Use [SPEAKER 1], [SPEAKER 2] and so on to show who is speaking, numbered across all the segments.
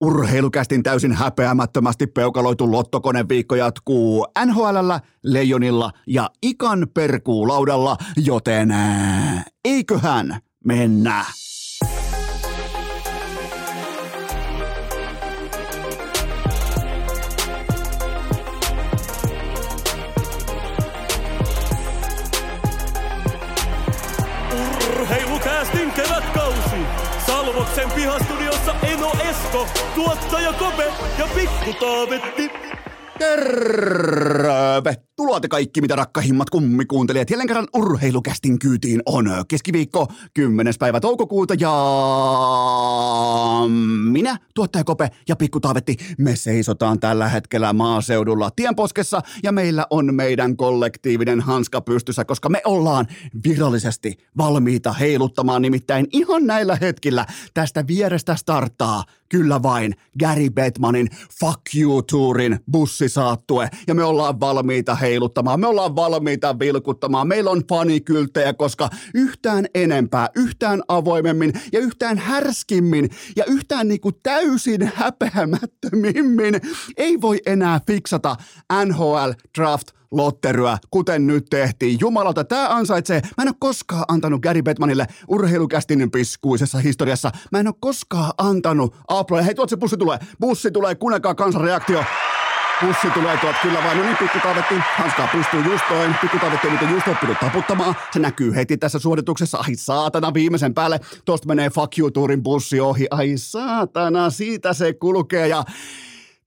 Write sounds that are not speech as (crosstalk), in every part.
[SPEAKER 1] Urheilukästin täysin häpeämättömästi peukaloitu lottokoneviikko jatkuu NHLllä, Leijonilla ja Ikan perkuulaudalla, joten eiköhän mennä.
[SPEAKER 2] Tuottaja Kope ja Pikku Taavetti.
[SPEAKER 1] Tervetuloa te kaikki, mitä rakkahimmat kummikuuntelijat. Jälleen kerran urheilukästin kyytiin on keskiviikko 10. päivä toukokuuta ja minä, tuottaja Kope ja Pikku Taavetti, me seisotaan tällä hetkellä maaseudulla tienposkessa ja meillä on meidän kollektiivinen hanska pystyssä, koska me ollaan virallisesti valmiita heiluttamaan nimittäin ihan näillä hetkillä tästä vierestä starttaa kyllä vain. Gary Bettmanin Fuck You-tuurin bussisaattue ja me ollaan valmiita heiluttamaan, me ollaan valmiita vilkuttamaan, meillä on fanikylttejä, koska yhtään enempää, yhtään avoimemmin ja yhtään härskimmin ja yhtään niinku täysin häpeämättömimmin ei voi enää fiksata NHL Draft lotteryä, kuten nyt tehtiin. Jumalauta, tämä ansaitsee. Mä en ole koskaan antanut Gary Bettmanille urheilukästinen piskuisessa historiassa. Mä en ole koskaan antanut aploja. Hei, tuot se bussi tulee. Bussi tulee, kuunnelkaa kansanreaktio. Pussi tulee tuot kyllä vain, no niin pikkutaavetti, hanskaa pystyy just toin, pikkutaavetti on nyt just oppinut taputtamaan, se näkyy heti tässä suorituksessa, ai saatana viimeisen päälle, tosta menee fuck you tuurin bussi ohi, ai saatana, siitä se kulkee ja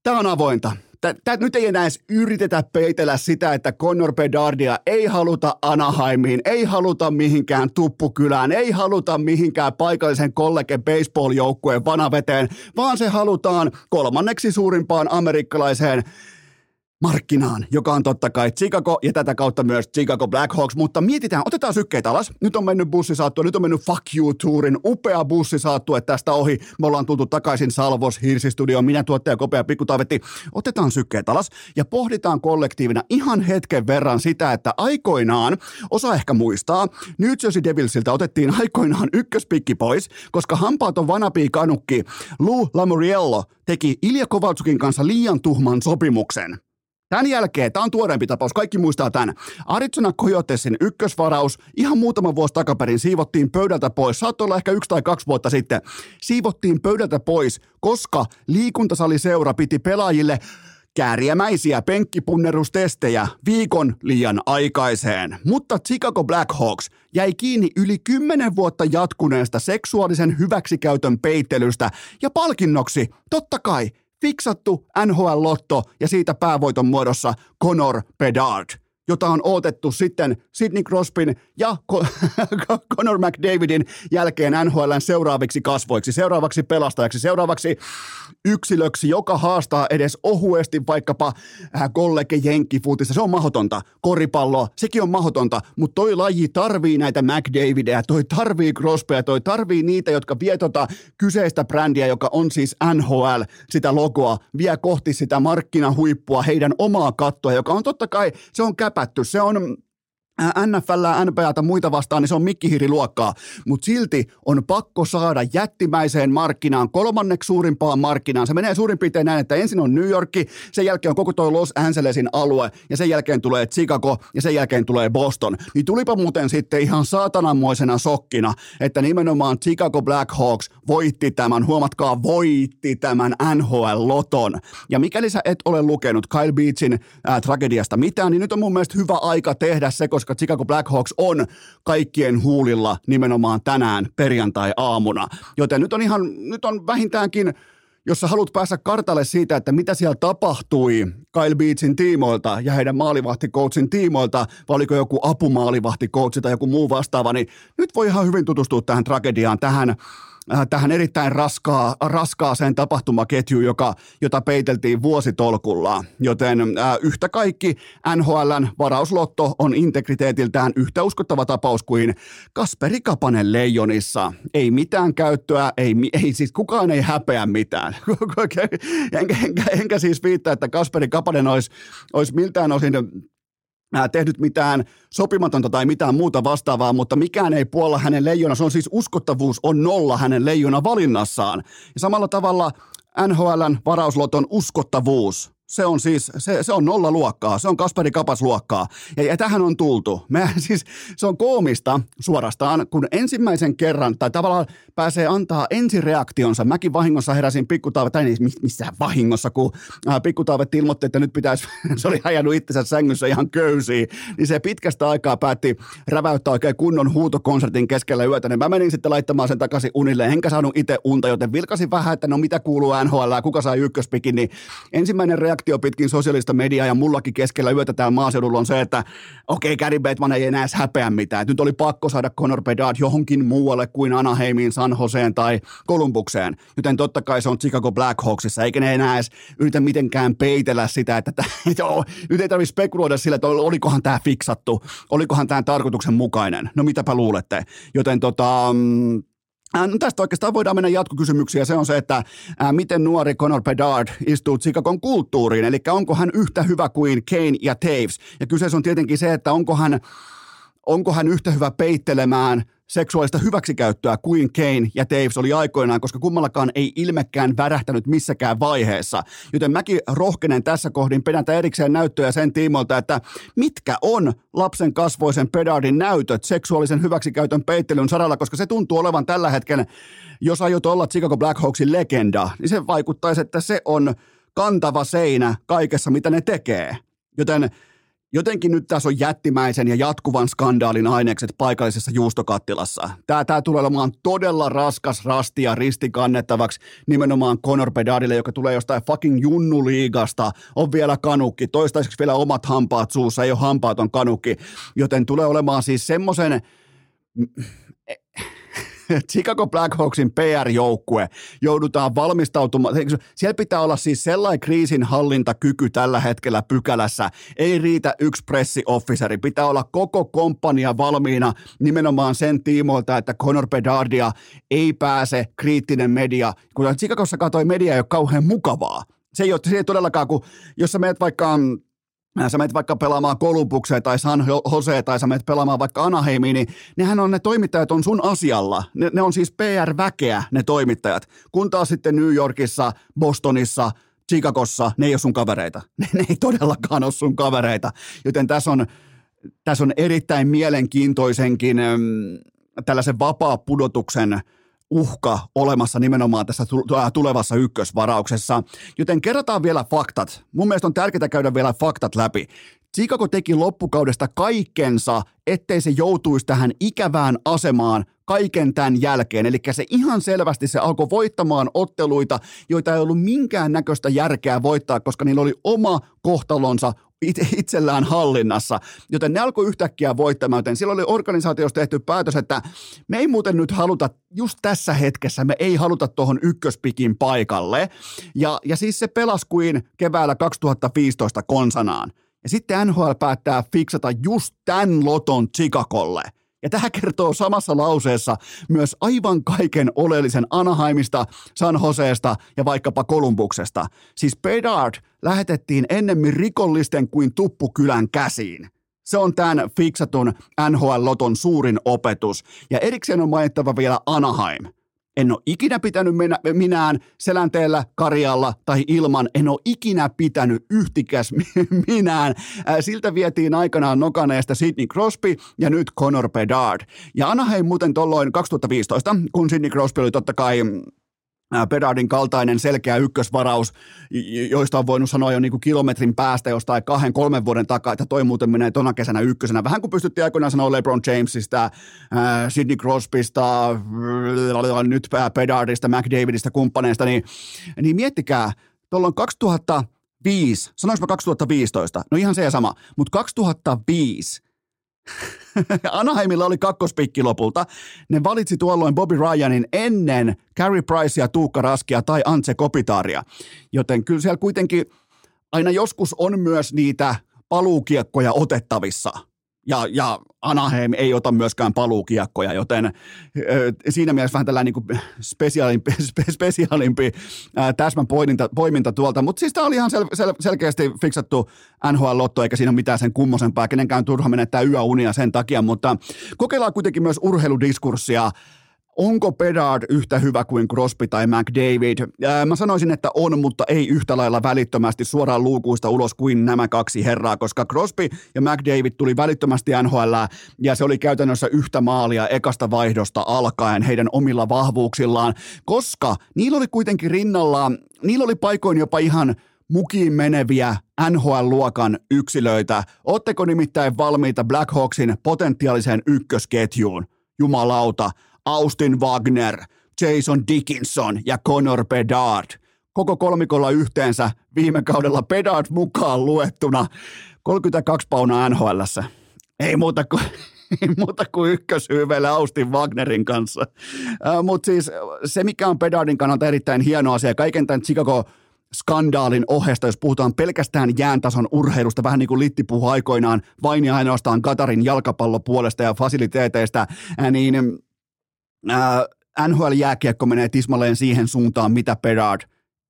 [SPEAKER 1] tää on avointa, Tää, nyt ei enää edes yritetä peitellä sitä, että Connor Bedardia ei haluta Anaheimiin, ei haluta mihinkään tuppukylään, ei haluta mihinkään paikallisen kollege baseball-joukkueen vanaveteen, vaan se halutaan kolmanneksi suurimpaan amerikkalaiseen markkinaan, joka on totta kai Chicago ja tätä kautta myös Chicago Blackhawks, mutta mietitään, otetaan sykkeet alas. Nyt on mennyt bussisaattue, nyt on mennyt Fuck You-tuurin upea bussisaattue tästä ohi. Me ollaan tultu takaisin Salvos Hirsistudioon, minä tuottaja Kopea Pikku Taavetti. Otetaan sykkeet alas ja pohditaan kollektiivina ihan hetken verran sitä, että aikoinaan, osa ehkä muistaa, New Jersey Devilsiltä otettiin aikoinaan ykköspikki pois, koska hampaaton vanapii kanukki Lou Lamoriello teki Ilja Kovaltsukin kanssa liian tuhman sopimuksen. Tämän jälkeen, tämä on tuoreempi tapaus, kaikki muistaa tämän. Arizona Coyotesin ykkösvaraus ihan muutama vuosi takaperin siivottiin pöydältä pois. Saattoi olla ehkä yksi tai kaksi vuotta sitten. Siivottiin pöydältä pois, koska liikuntasaliseura piti pelaajille kääriämäisiä penkkipunnerustestejä viikon liian aikaiseen. Mutta Chicago Blackhawks jäi kiinni yli kymmenen vuotta jatkuneesta seksuaalisen hyväksikäytön peittelystä ja palkinnoksi, totta kai, fiksattu NHL-lotto ja siitä päävoiton muodossa Conor Bedard jota on odotettu sitten Sidney Crosbyn ja (laughs) Conor McDavidin jälkeen NHLn seuraaviksi kasvoiksi, seuraavaksi pelastajaksi, seuraavaksi yksilöksi, joka haastaa edes ohuesti vaikkapa äh, kollege jenkkifutissa. Se on mahdotonta. Koripalloa, sekin on mahdotonta, mutta toi laji tarvii näitä McDavideja, toi tarvii Crosbya, toi tarvii niitä, jotka vie tota kyseistä brändiä, joka on siis NHL, sitä logoa, vie kohti sitä markkinahuippua, heidän omaa kattoa, joka on totta kai, se on käpätty, se on NFL, NBA tai muita vastaan, niin se on mikkihiriluokkaa, mutta silti on pakko saada jättimäiseen markkinaan, kolmanneksi suurimpaan markkinaan. Se menee suurin piirtein näin, että ensin on New York, sen jälkeen on koko toi Los Angelesin alue, ja sen jälkeen tulee Chicago, ja sen jälkeen tulee Boston. Niin tulipa muuten sitten ihan saatananmoisena sokkina, että nimenomaan Chicago Blackhawks voitti tämän, huomatkaa, voitti tämän NHL-loton. Ja mikäli sä et ole lukenut Kyle Beachin ää, tragediasta mitään, niin nyt on mun mielestä hyvä aika tehdä se, koska koska Chicago Blackhawks on kaikkien huulilla nimenomaan tänään perjantai-aamuna. Joten nyt on ihan, nyt on vähintäänkin jos sä haluat päästä kartalle siitä, että mitä siellä tapahtui Kyle Beatsin tiimoilta ja heidän maalivahtikoutsin tiimoilta, vai oliko joku apumaalivahtikoutsi tai joku muu vastaava, niin nyt voi ihan hyvin tutustua tähän tragediaan, tähän Äh, tähän erittäin raskaa, raskaaseen tapahtumaketjuun, joka, jota peiteltiin vuositolkulla. Joten äh, yhtä kaikki NHLn varauslotto on integriteetiltään yhtä uskottava tapaus kuin Kasperi Kapanen Leijonissa. Ei mitään käyttöä, ei, ei siis kukaan ei häpeä mitään. (laughs) enkä, enkä, enkä siis viittaa, että Kasperi Kapanen olisi, olisi miltään osin tehnyt mitään sopimatonta tai mitään muuta vastaavaa, mutta mikään ei puolla hänen leijona. Se on siis uskottavuus on nolla hänen leijona valinnassaan. Ja samalla tavalla NHLn varausloton uskottavuus se on siis, se, se on nolla luokkaa, se on Kasperi Kapas luokkaa. Ja, ja tähän on tultu. Me, (laughs) siis, se on koomista suorastaan, kun ensimmäisen kerran, tai tavallaan pääsee antaa ensireaktionsa. Mäkin vahingossa heräsin pikkutaavet, tai niin missään vahingossa, kun äh, pikkutaavet ilmoitti, että nyt pitäisi, (laughs) se oli ajanut itsensä sängyssä ihan köysiin, niin se pitkästä aikaa päätti räväyttää oikein kunnon huutokonsertin keskellä yötä, niin mä menin sitten laittamaan sen takaisin unille, enkä saanut itse unta, joten vilkasin vähän, että no mitä kuuluu NHL, kuka sai ykköspikin, niin ensimmäinen reaktio reaktio pitkin sosiaalista mediaa ja mullakin keskellä yötä täällä maaseudulla on se, että okei, okay, Gary Bettman ei enää häpeä mitään. nyt oli pakko saada Conor Bedard johonkin muualle kuin Anaheimiin, San Joseen tai Kolumbukseen. Joten totta kai se on Chicago Blackhawksissa, eikä ne enää edes yritä mitenkään peitellä sitä, että, että (laughs) nyt ei tarvitse spekuloida sillä, että olikohan tämä fiksattu, olikohan tämä tarkoituksenmukainen. No mitäpä luulette. Joten tota, mm, No tästä oikeastaan voidaan mennä jatkokysymyksiä. Se on se, että ää, miten nuori Conor Bedard istuu Chicagon kulttuuriin, eli onko hän yhtä hyvä kuin Kane ja Taves. Ja kyseessä on tietenkin se, että onko hän, onko hän yhtä hyvä peittelemään – seksuaalista hyväksikäyttöä kuin Kane ja Taves oli aikoinaan, koska kummallakaan ei ilmekään värähtänyt missäkään vaiheessa. Joten mäkin rohkenen tässä kohdin pedäntä erikseen näyttöjä sen tiimoilta, että mitkä on lapsen kasvoisen pedardin näytöt seksuaalisen hyväksikäytön peittelyn saralla, koska se tuntuu olevan tällä hetkellä, jos aiot olla Chicago Blackhawksin legenda, niin se vaikuttaisi, että se on kantava seinä kaikessa, mitä ne tekee. Joten Jotenkin nyt tässä on jättimäisen ja jatkuvan skandaalin ainekset paikallisessa juustokattilassa. Tämä, tämä tulee olemaan todella raskas rasti ja risti kannettavaksi. Nimenomaan Conor Bedardille, joka tulee jostain fucking junnuliigasta, on vielä kanukki, toistaiseksi vielä omat hampaat suussa, ei ole hampaaton kanukki, joten tulee olemaan siis semmoisen (laughs) Chicago Blackhawksin PR-joukkue joudutaan valmistautumaan. Siellä pitää olla siis sellainen kriisinhallintakyky tällä hetkellä pykälässä. Ei riitä yksi pressioffiseri. Pitää olla koko komppania valmiina nimenomaan sen tiimoilta, että Conor Bedardia ei pääse kriittinen media. Kun Chicagossa katsoi media ei ole kauhean mukavaa. Se ei ole, se ei todellakaan, kun jos sä menet vaikka sä menet vaikka pelaamaan Kolumbukseen tai San Jose tai sä menet pelaamaan vaikka Anaheimiin, niin nehän on ne toimittajat on sun asialla. Ne, ne on siis PR-väkeä ne toimittajat. Kun taas sitten New Yorkissa, Bostonissa, Chicagossa, ne ei ole sun kavereita. (laughs) Ne, ne ei todellakaan ole sun kavereita. Joten tässä on, tässä on erittäin mielenkiintoisenkin tällaisen vapaa pudotuksen uhka olemassa nimenomaan tässä tulevassa ykkösvarauksessa. Joten kerrotaan vielä faktat. Mun mielestä on tärkeää käydä vielä faktat läpi. Chicago teki loppukaudesta kaikkensa, ettei se joutuisi tähän ikävään asemaan kaiken tämän jälkeen. Eli se ihan selvästi se alkoi voittamaan otteluita, joita ei ollut minkään näköistä järkeä voittaa, koska niillä oli oma kohtalonsa itsellään hallinnassa, joten ne alkoi yhtäkkiä voittamaan, joten silloin oli organisaatiossa tehty päätös, että me ei muuten nyt haluta, just tässä hetkessä me ei haluta tuohon ykköspikin paikalle, ja, ja siis se pelasi kuin keväällä 2015 konsanaan. Ja sitten NHL päättää fiksata just tämän loton Chicagolle – ja tämä kertoo samassa lauseessa myös aivan kaiken oleellisen Anaheimista, San Joseesta ja vaikkapa Kolumbuksesta. Siis Bedard lähetettiin ennemmin rikollisten kuin tuppukylän käsiin. Se on tämän fiksatun NHL-loton suurin opetus. Ja erikseen on mainittava vielä Anaheim – en ole ikinä pitänyt minä, minään selänteellä, karjalla tai ilman. En ole ikinä pitänyt yhtikäs minään. Siltä vietiin aikanaan nokaneesta Sidney Crosby ja nyt Conor Bedard. Ja Anaheim muuten tolloin 2015, kun Sidney Crosby oli totta kai Bedardin kaltainen selkeä ykkösvaraus, joista on voinut sanoa jo niin kuin kilometrin päästä jostain kahden, kolmen vuoden takaa, että toi muuten menee tona kesänä ykkösenä. Vähän kuin pystyttiin aikoinaan sanoa LeBron Jamesista, Sidney Crosbysta, nyt Bedardista, McDavidista, kumppaneista, niin, niin miettikää, tuolloin 2005, sanoinko mä 2015? No ihan se ja sama, mutta 2005 (laughs) Anaheimilla oli kakkospikki lopulta. Ne valitsi tuolloin Bobby Ryanin ennen Carey Pricea, Tuukka Raskia tai Antse Kopitaria. Joten kyllä siellä kuitenkin aina joskus on myös niitä paluukiekkoja otettavissa – ja, ja Anaheim ei ota myöskään paluukiekkoja, joten siinä mielessä vähän tällainen niin spesiaalimpi, (laughs) spe, spesiaalimpi täsmän poiminta, poiminta tuolta, mutta siis tämä oli ihan sel, sel, selkeästi fiksattu NHL-lotto, eikä siinä ole mitään sen kummosempaa, kenenkään turha menettää yöunia sen takia, mutta kokeillaan kuitenkin myös urheiludiskurssia onko Bedard yhtä hyvä kuin Crosby tai McDavid? Ää, mä sanoisin, että on, mutta ei yhtä lailla välittömästi suoraan luukuista ulos kuin nämä kaksi herraa, koska Crosby ja McDavid tuli välittömästi NHL ja se oli käytännössä yhtä maalia ekasta vaihdosta alkaen heidän omilla vahvuuksillaan, koska niillä oli kuitenkin rinnallaan, niillä oli paikoin jopa ihan mukiin meneviä NHL-luokan yksilöitä. Otteko nimittäin valmiita Blackhawksin potentiaaliseen ykkösketjuun? Jumalauta, Austin Wagner, Jason Dickinson ja Connor Bedard. Koko kolmikolla yhteensä viime kaudella Bedard mukaan luettuna 32 paunaa nhl Ei muuta kuin (laughs) ei muuta kuin ykköshyveellä Austin Wagnerin kanssa. Mutta siis se, mikä on Bedardin kannalta erittäin hieno asia, kaiken tämän Chicago skandaalin ohesta, jos puhutaan pelkästään jääntason urheilusta, vähän niin kuin Litti puhui aikoinaan vain ja ainoastaan Katarin jalkapallopuolesta ja fasiliteeteista, niin NHL-jääkiekko menee tismalleen siihen suuntaan, mitä Bedard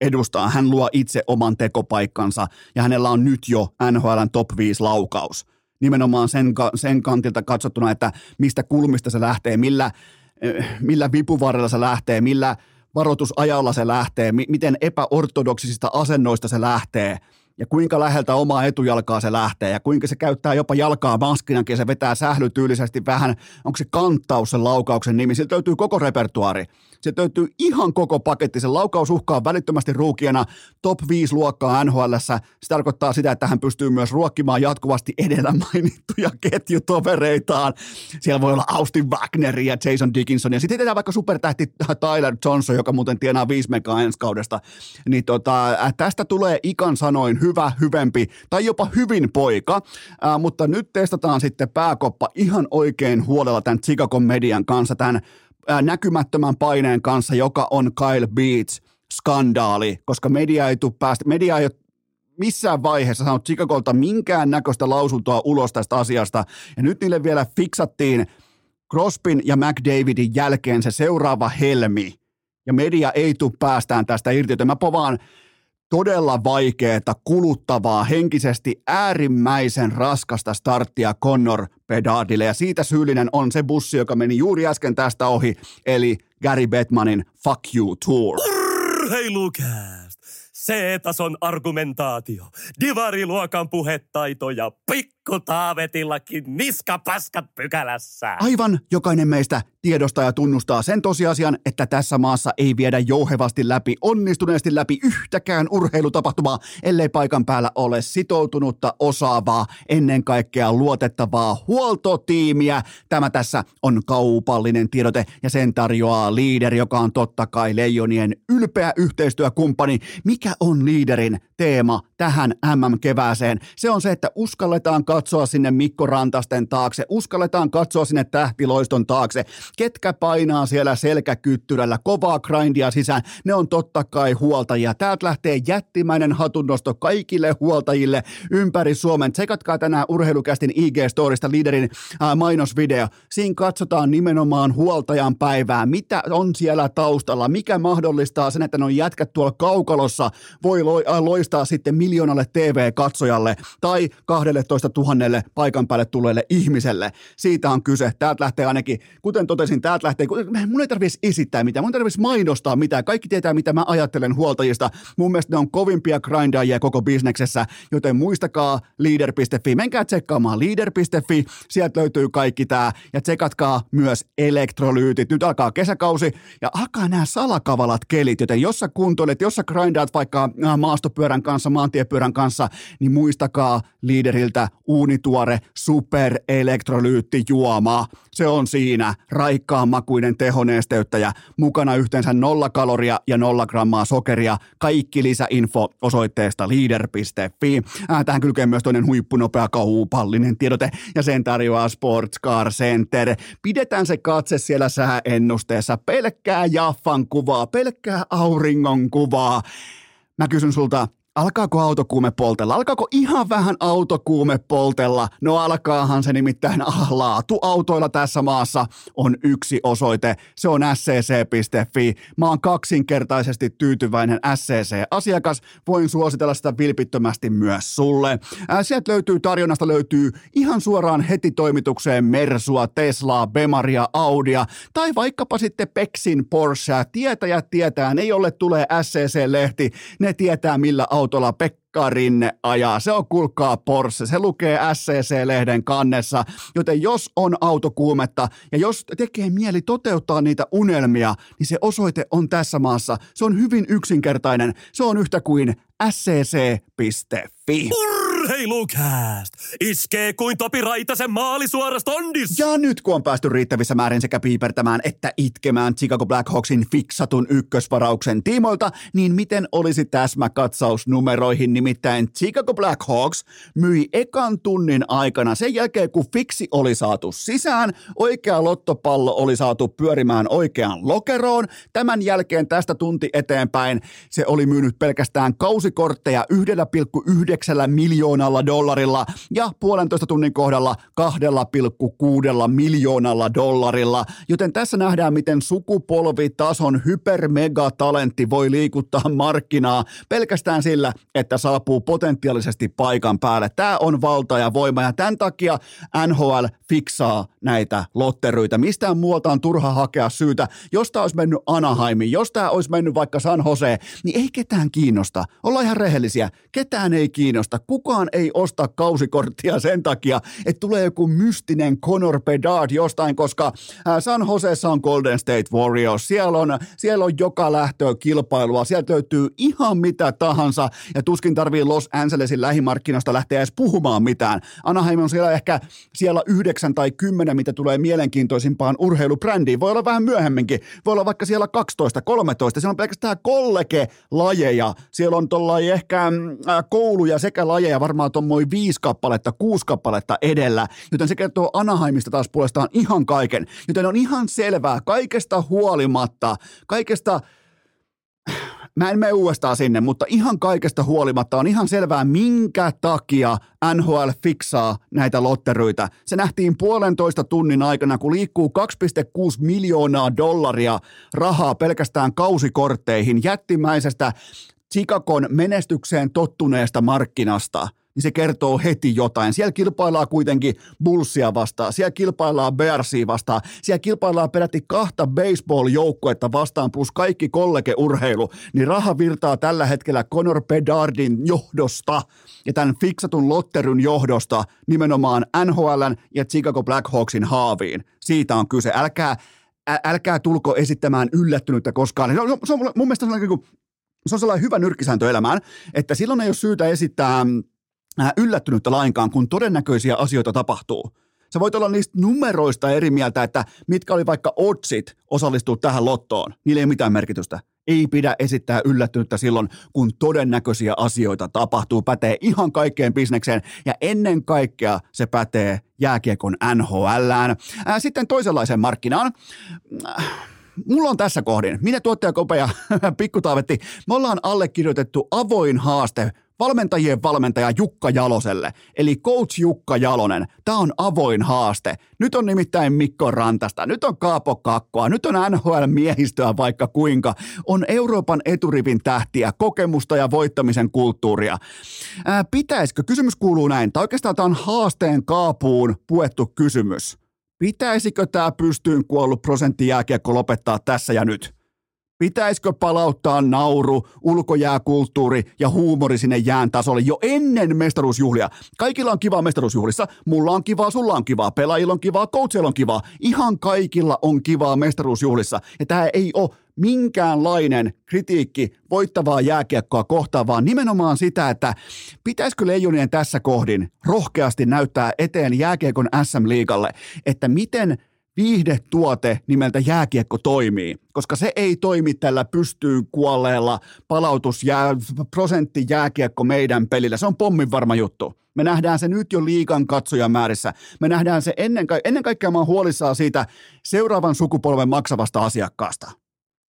[SPEAKER 1] edustaa. Hän luo itse oman tekopaikkansa ja hänellä on nyt jo NHLn top 5 laukaus. Nimenomaan sen, sen kantilta katsottuna, että mistä kulmista se lähtee, millä, millä vipuvarrella se lähtee, millä varoitusajalla se lähtee, miten epäortodoksisista asennoista se lähtee – ja kuinka läheltä omaa etujalkaa se lähtee ja kuinka se käyttää jopa jalkaa maskinakin ja se vetää sählytyylisesti vähän, onko se kanttaus sen laukauksen nimi, sieltä löytyy koko repertuari. Se löytyy ihan koko paketti. Se laukaus uhkaa välittömästi ruukiena top 5 luokkaa NHL. Se tarkoittaa sitä, että hän pystyy myös ruokkimaan jatkuvasti edellä mainittuja ketjutovereitaan. Siellä voi olla Austin Wagner ja Jason Dickinson. Ja sitten vaikka supertähti Tyler Johnson, joka muuten tienaa 5 megaa ensi kaudesta. Niin tota, tästä tulee ikan sanoin hyvä, hyvempi tai jopa hyvin poika. Äh, mutta nyt testataan sitten pääkoppa ihan oikein huolella tämän Chicago median kanssa, tämän näkymättömän paineen kanssa, joka on Kyle Beats skandaali, koska media ei tule päästä, media ei ole missään vaiheessa saanut Chicagolta minkään näköistä lausuntoa ulos tästä asiasta. Ja nyt niille vielä fiksattiin Crospin ja McDavidin jälkeen se seuraava helmi. Ja media ei tule päästään tästä irti, joten mä povaan todella vaikeaa, kuluttavaa, henkisesti äärimmäisen raskasta starttia Connor Bedardille. Ja siitä syyllinen on se bussi, joka meni juuri äsken tästä ohi, eli Gary Bettmanin Fuck You Tour.
[SPEAKER 2] Urheilukääst! C-tason argumentaatio, divariluokan puhetaito ja pikku taavetillakin niskapaskat pykälässä.
[SPEAKER 1] Aivan jokainen meistä tiedostaa ja tunnustaa sen tosiasian, että tässä maassa ei viedä jouhevasti läpi, onnistuneesti läpi yhtäkään urheilutapahtumaa, ellei paikan päällä ole sitoutunutta, osaavaa, ennen kaikkea luotettavaa huoltotiimiä. Tämä tässä on kaupallinen tiedote ja sen tarjoaa liideri, joka on totta kai Leijonien ylpeä yhteistyökumppani. Mikä on liiderin teema tähän MM-kevääseen? Se on se, että uskalletaan katsoa sinne Mikko Rantasten taakse, uskalletaan katsoa sinne tähtiloiston taakse ketkä painaa siellä selkäkyttyrällä kovaa grindia sisään, ne on totta kai huoltajia. Täältä lähtee jättimäinen hatunnosto kaikille huoltajille ympäri Suomen. Tsekatkaa tänään urheilukästin IG-storista liiderin ää, mainosvideo. Siinä katsotaan nimenomaan huoltajan päivää, mitä on siellä taustalla, mikä mahdollistaa sen, että ne on jätkät tuolla kaukalossa voi loistaa sitten miljoonalle TV-katsojalle tai 12 tuhannelle paikan päälle tulleelle ihmiselle. Siitä on kyse. Täältä lähtee ainakin, kuten totesin, täältä lähtee, mun ei tarvitsisi esittää mitään, mun ei tarvitsisi mainostaa mitään, kaikki tietää mitä mä ajattelen huoltajista. Mun mielestä ne on kovimpia grindaajia koko bisneksessä, joten muistakaa leader.fi, menkää tsekkaamaan leader.fi, sieltä löytyy kaikki tää. Ja tsekatkaa myös elektrolyytit. Nyt alkaa kesäkausi. Ja alkaa nämä salakavalat kelit, joten jos sä kuntoilet, jos sä grindaat vaikka äh, maastopyörän kanssa, maantiepyörän kanssa, niin muistakaa liideriltä uunituore superelektrolyyttijuoma. Se on siinä raikkaan makuinen tehonesteyttäjä, mukana yhteensä nolla kaloria ja nolla grammaa sokeria. Kaikki lisäinfo osoitteesta leader.fi. Äh, tähän kylkee myös toinen huippunopea kaupallinen tiedote ja sen tarjoaa Sports Car Center. Pidetään se katse siellä sääennusteessa. Pelkkää Jaffan kuvaa, pelkkää auringon kuvaa. Mä kysyn sulta, Alkaako autokuume poltella? Alkaako ihan vähän autokuume poltella? No alkaahan se nimittäin ah, laatu autoilla tässä maassa on yksi osoite. Se on scc.fi. Mä oon kaksinkertaisesti tyytyväinen SCC-asiakas. Voin suositella sitä vilpittömästi myös sulle. Sieltä löytyy tarjonnasta löytyy ihan suoraan heti toimitukseen Mersua, Teslaa, Bemaria, Audia tai vaikkapa sitten Peksin Porschea. Tietäjät tietää, ne jolle tulee SCC-lehti, ne tietää millä autolla Pekka Rinne ajaa. Se on kulkaa Porsche, se lukee SCC-lehden kannessa, joten jos on autokuumetta ja jos tekee mieli toteuttaa niitä unelmia, niin se osoite on tässä maassa. Se on hyvin yksinkertainen. Se on yhtä kuin scc.fi.
[SPEAKER 2] Urheilukääst! Iskee kuin Topi Raitasen maali suorasta ondis!
[SPEAKER 1] Ja nyt kun on päästy riittävissä määrin sekä piipertämään että itkemään Chicago Blackhawksin fiksatun ykkösvarauksen tiimoilta, niin miten olisi täsmäkatsaus numeroihin? Nimittäin Chicago Blackhawks myi ekan tunnin aikana sen jälkeen, kun fiksi oli saatu sisään, oikea lottopallo oli saatu pyörimään oikeaan lokeroon. Tämän jälkeen tästä tunti eteenpäin se oli myynyt pelkästään kausikortteja 1,9 miljoonalla dollarilla ja puolentoista tunnin kohdalla 2,6 miljoonalla dollarilla. Joten tässä nähdään, miten sukupolvitason hypermegatalentti voi liikuttaa markkinaa pelkästään sillä, että saapuu potentiaalisesti paikan päälle. Tämä on valta ja voima ja tämän takia NHL fiksaa näitä lotteryitä. Mistään muualta on turha hakea syytä. Jos tämä olisi mennyt Anaheimiin, jos tämä olisi mennyt vaikka San Jose, niin ei ketään kiinnosta. Ollaan ihan rehellisiä. Ketään ei kiinnosta. Kukaan ei osta kausikorttia sen takia, että tulee joku mystinen Conor Bedard jostain, koska San Joseessa on Golden State Warriors. Siellä on, siellä on joka lähtöä kilpailua. Sieltä löytyy ihan mitä tahansa ja tuskin tarvii Los Angelesin lähimarkkinoista lähteä edes puhumaan mitään. Anaheim on siellä ehkä siellä yhdeksän tai kymmenen, mitä tulee mielenkiintoisimpaan urheilubrändiin. Voi olla vähän myöhemminkin. Voi olla vaikka siellä 12, 13. Siellä on pelkästään kollege-lajeja. Siellä on tuollainen ehkä äh, kouluja sekä lajeja varmaan tuommoin viisi kappaletta, kuusi kappaletta edellä, joten se kertoo Anaheimista taas puolestaan ihan kaiken. Joten on ihan selvää kaikesta huolimatta, kaikesta Mä en mene uudestaan sinne, mutta ihan kaikesta huolimatta on ihan selvää, minkä takia NHL fiksaa näitä lotteryitä. Se nähtiin puolentoista tunnin aikana, kun liikkuu 2,6 miljoonaa dollaria rahaa pelkästään kausikortteihin jättimäisestä Chicagon menestykseen tottuneesta markkinasta – niin se kertoo heti jotain. Siellä kilpaillaan kuitenkin Bullsia vastaan, siellä kilpaillaan Bearsia vastaan, siellä kilpaillaan peräti kahta baseball-joukkuetta vastaan plus kaikki kollegeurheilu, niin raha virtaa tällä hetkellä Conor Bedardin johdosta ja tämän fiksatun lotteryn johdosta nimenomaan NHLn ja Chicago Blackhawksin haaviin. Siitä on kyse. Älkää, älkää tulko esittämään yllättynyttä koskaan. Se on, se on mun mielestä sellainen, se on sellainen hyvä nyrkkisääntö elämään, että silloin ei ole syytä esittää Äh, yllättynyttä lainkaan, kun todennäköisiä asioita tapahtuu. Sä voit olla niistä numeroista eri mieltä, että mitkä oli vaikka otsit osallistua tähän lottoon. Niillä ei mitään merkitystä. Ei pidä esittää yllättynyttä silloin, kun todennäköisiä asioita tapahtuu. Pätee ihan kaikkeen bisnekseen ja ennen kaikkea se pätee jääkiekon NHLään. Äh, sitten toisenlaiseen markkinaan äh, mulla on tässä kohdin, minä tuottajakope ja (laughs) pikkutaavetti, me ollaan allekirjoitettu avoin haaste valmentajien valmentaja Jukka Jaloselle, eli coach Jukka Jalonen. Tämä on avoin haaste. Nyt on nimittäin Mikko Rantasta, nyt on Kaapo Kakkoa, nyt on NHL-miehistöä vaikka kuinka. On Euroopan eturivin tähtiä, kokemusta ja voittamisen kulttuuria. Ää, pitäisikö, kysymys kuuluu näin, tai oikeastaan tämä on haasteen kaapuun puettu kysymys. Pitäisikö tämä pystyyn kuollut prosenttijääkiekko lopettaa tässä ja nyt? Pitäisikö palauttaa nauru, ulkojääkulttuuri ja huumori sinne jään tasolle jo ennen mestaruusjuhlia? Kaikilla on kivaa mestaruusjuhlissa. Mulla on kivaa, sulla on kivaa, pelaajilla on kivaa, coachilla on kivaa. Ihan kaikilla on kivaa mestaruusjuhlissa. Ja tämä ei ole minkäänlainen kritiikki voittavaa jääkiekkoa kohtaan, vaan nimenomaan sitä, että pitäisikö leijonien tässä kohdin rohkeasti näyttää eteen jääkiekon SM-liigalle, että miten – viihdetuote nimeltä jääkiekko toimii, koska se ei toimi tällä pystyyn kuolleella palautus jää, prosentti jääkiekko meidän pelillä. Se on pommin varma juttu. Me nähdään se nyt jo liikan katsojamäärissä. Me nähdään se ennen, ka- ennen kaikkea mä oon huolissaan siitä seuraavan sukupolven maksavasta asiakkaasta.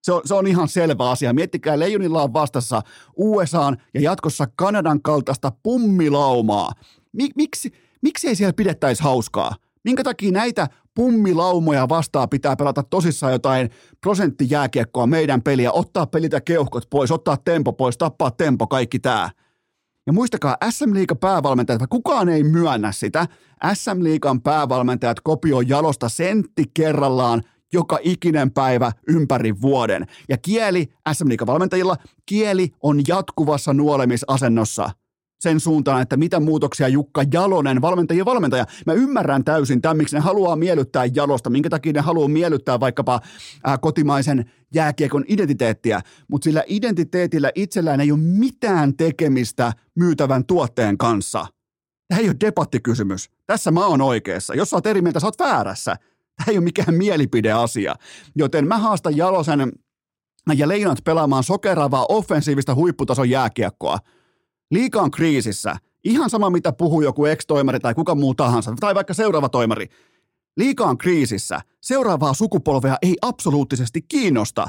[SPEAKER 1] Se on, se on ihan selvä asia. Miettikää, Leijonilla on vastassa USAn ja jatkossa Kanadan kaltaista pummilaumaa. Miksi, miksi ei siellä pidettäisi hauskaa? Minkä takia näitä pummilaumoja vastaan pitää pelata tosissaan jotain prosenttijääkiekkoa meidän peliä, ottaa pelitä keuhkot pois, ottaa tempo pois, tappaa tempo, kaikki tää. Ja muistakaa, SM Liiga päävalmentajat, kukaan ei myönnä sitä, SM Liigan päävalmentajat kopioi jalosta sentti kerrallaan joka ikinen päivä ympäri vuoden. Ja kieli, SM Liigan valmentajilla, kieli on jatkuvassa nuolemisasennossa sen suuntaan, että mitä muutoksia Jukka Jalonen, valmentajien valmentaja. Mä ymmärrän täysin tämän, miksi ne haluaa miellyttää Jalosta, minkä takia ne haluaa miellyttää vaikkapa ää, kotimaisen jääkiekon identiteettiä, mutta sillä identiteetillä itsellään ei ole mitään tekemistä myytävän tuotteen kanssa. Tämä ei ole debattikysymys. Tässä mä oon oikeassa. Jos sä oot eri mieltä, sä oot väärässä. Tämä ei ole mikään mielipideasia. Joten mä haastan Jalosen ja Leinat pelaamaan sokeravaa offensiivista huipputason jääkiekkoa – Liika on kriisissä. Ihan sama, mitä puhuu joku ex-toimari tai kuka muu tahansa, tai vaikka seuraava toimari. Liika on kriisissä. Seuraavaa sukupolvea ei absoluuttisesti kiinnosta.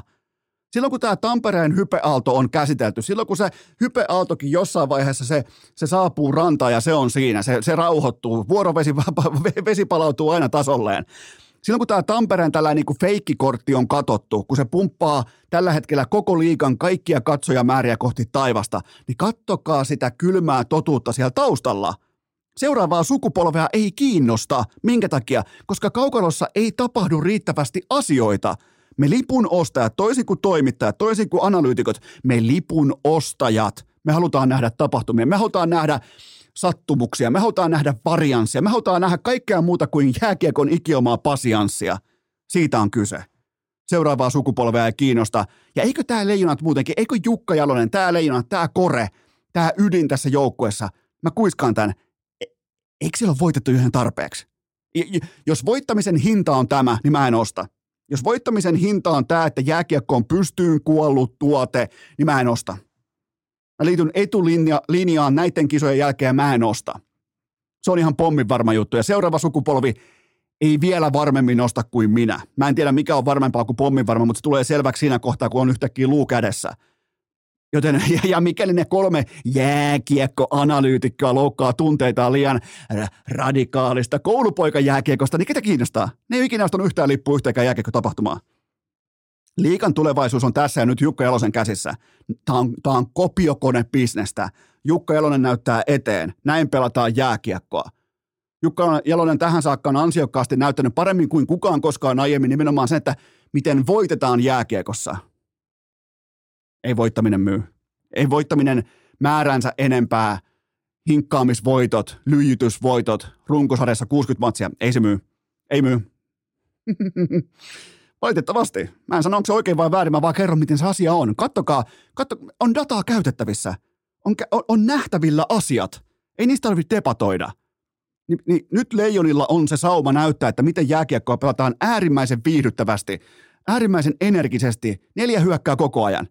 [SPEAKER 1] Silloin kun tämä Tampereen hypeaalto on käsitelty, silloin kun se hypeaaltokin jossain vaiheessa se, se saapuu rantaan ja se on siinä, se, se rauhoittuu, vuorovesi (laughs) vesi palautuu aina tasolleen, silloin kun tämä Tampereen tällainen niin feikkikortti on katottu, kun se pumppaa tällä hetkellä koko liikan kaikkia katsojamääriä kohti taivasta, niin kattokaa sitä kylmää totuutta siellä taustalla. Seuraavaa sukupolvea ei kiinnosta. Minkä takia? Koska kaukalossa ei tapahdu riittävästi asioita. Me lipun ostajat, toisin kuin toimittajat, toisin kuin analyytikot, me lipun ostajat, me halutaan nähdä tapahtumia, me halutaan nähdä sattumuksia, me halutaan nähdä varianssia, me halutaan nähdä kaikkea muuta kuin jääkiekon ikiomaa pasianssia. Siitä on kyse. Seuraavaa sukupolvea ei kiinnosta. Ja eikö tämä leijonat muutenkin, eikö Jukka Jalonen, tämä leijonat, tämä kore, tämä ydin tässä joukkuessa, mä kuiskaan tämän, e, eikö siellä ole voitettu yhden tarpeeksi? Jos voittamisen hinta on tämä, niin mä en osta. Jos voittamisen hinta on tämä, että jääkiekko on pystyyn kuollut tuote, niin mä en osta. Mä liityn etulinjaan näiden kisojen jälkeen mä en osta. Se on ihan pommin varma juttu. Ja seuraava sukupolvi ei vielä varmemmin nosta kuin minä. Mä en tiedä, mikä on varmempaa kuin pommin varma, mutta se tulee selväksi siinä kohtaa, kun on yhtäkkiä luu kädessä. Joten, (laughs) ja, ja mikäli ne kolme jääkiekkoanalyytikkoa loukkaa tunteitaan liian radikaalista koulupoikajääkiekosta, niin ketä kiinnostaa? Ne ei ikinä ostanut yhtään lippua yhteenkään jääkiekkotapahtumaan. Liikan tulevaisuus on tässä ja nyt Jukka Jalosen käsissä. Tämä on, tämä on kopiokone-bisnestä. Jukka Jalonen näyttää eteen. Näin pelataan jääkiekkoa. Jukka Jalonen tähän saakka on ansiokkaasti näyttänyt paremmin kuin kukaan koskaan aiemmin nimenomaan sen, että miten voitetaan jääkiekossa. Ei voittaminen myy. Ei voittaminen määränsä enempää. Hinkkaamisvoitot, lyijytysvoitot, runkosarjassa 60 matsia. Ei se myy. Ei myy. (laughs) Valitettavasti. Mä en sano, onko se oikein vai väärin, mä vaan kerron, miten se asia on. Kattokaa, katto, on dataa käytettävissä. On, on, on nähtävillä asiat. Ei niistä tarvitse debatoida. Ni, niin nyt Leijonilla on se sauma näyttää, että miten jääkiekkoa pelataan äärimmäisen viihdyttävästi, äärimmäisen energisesti. Neljä hyökkää koko ajan.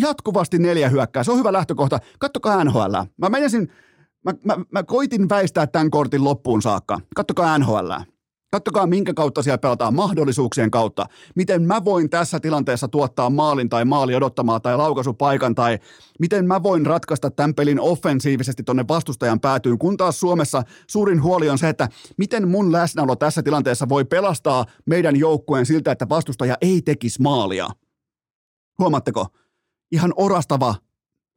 [SPEAKER 1] Jatkuvasti neljä hyökkää. Se on hyvä lähtökohta. Kattokaa NHL. Mä menisin, mä, mä, mä koitin väistää tämän kortin loppuun saakka. Kattokaa NHL. Kattokaa, minkä kautta siellä pelataan mahdollisuuksien kautta. Miten mä voin tässä tilanteessa tuottaa maalin tai maali odottamaan tai laukaisupaikan tai miten mä voin ratkaista tämän pelin offensiivisesti tonne vastustajan päätyyn, kun taas Suomessa suurin huoli on se, että miten mun läsnäolo tässä tilanteessa voi pelastaa meidän joukkueen siltä, että vastustaja ei tekisi maalia. Huomaatteko? Ihan orastava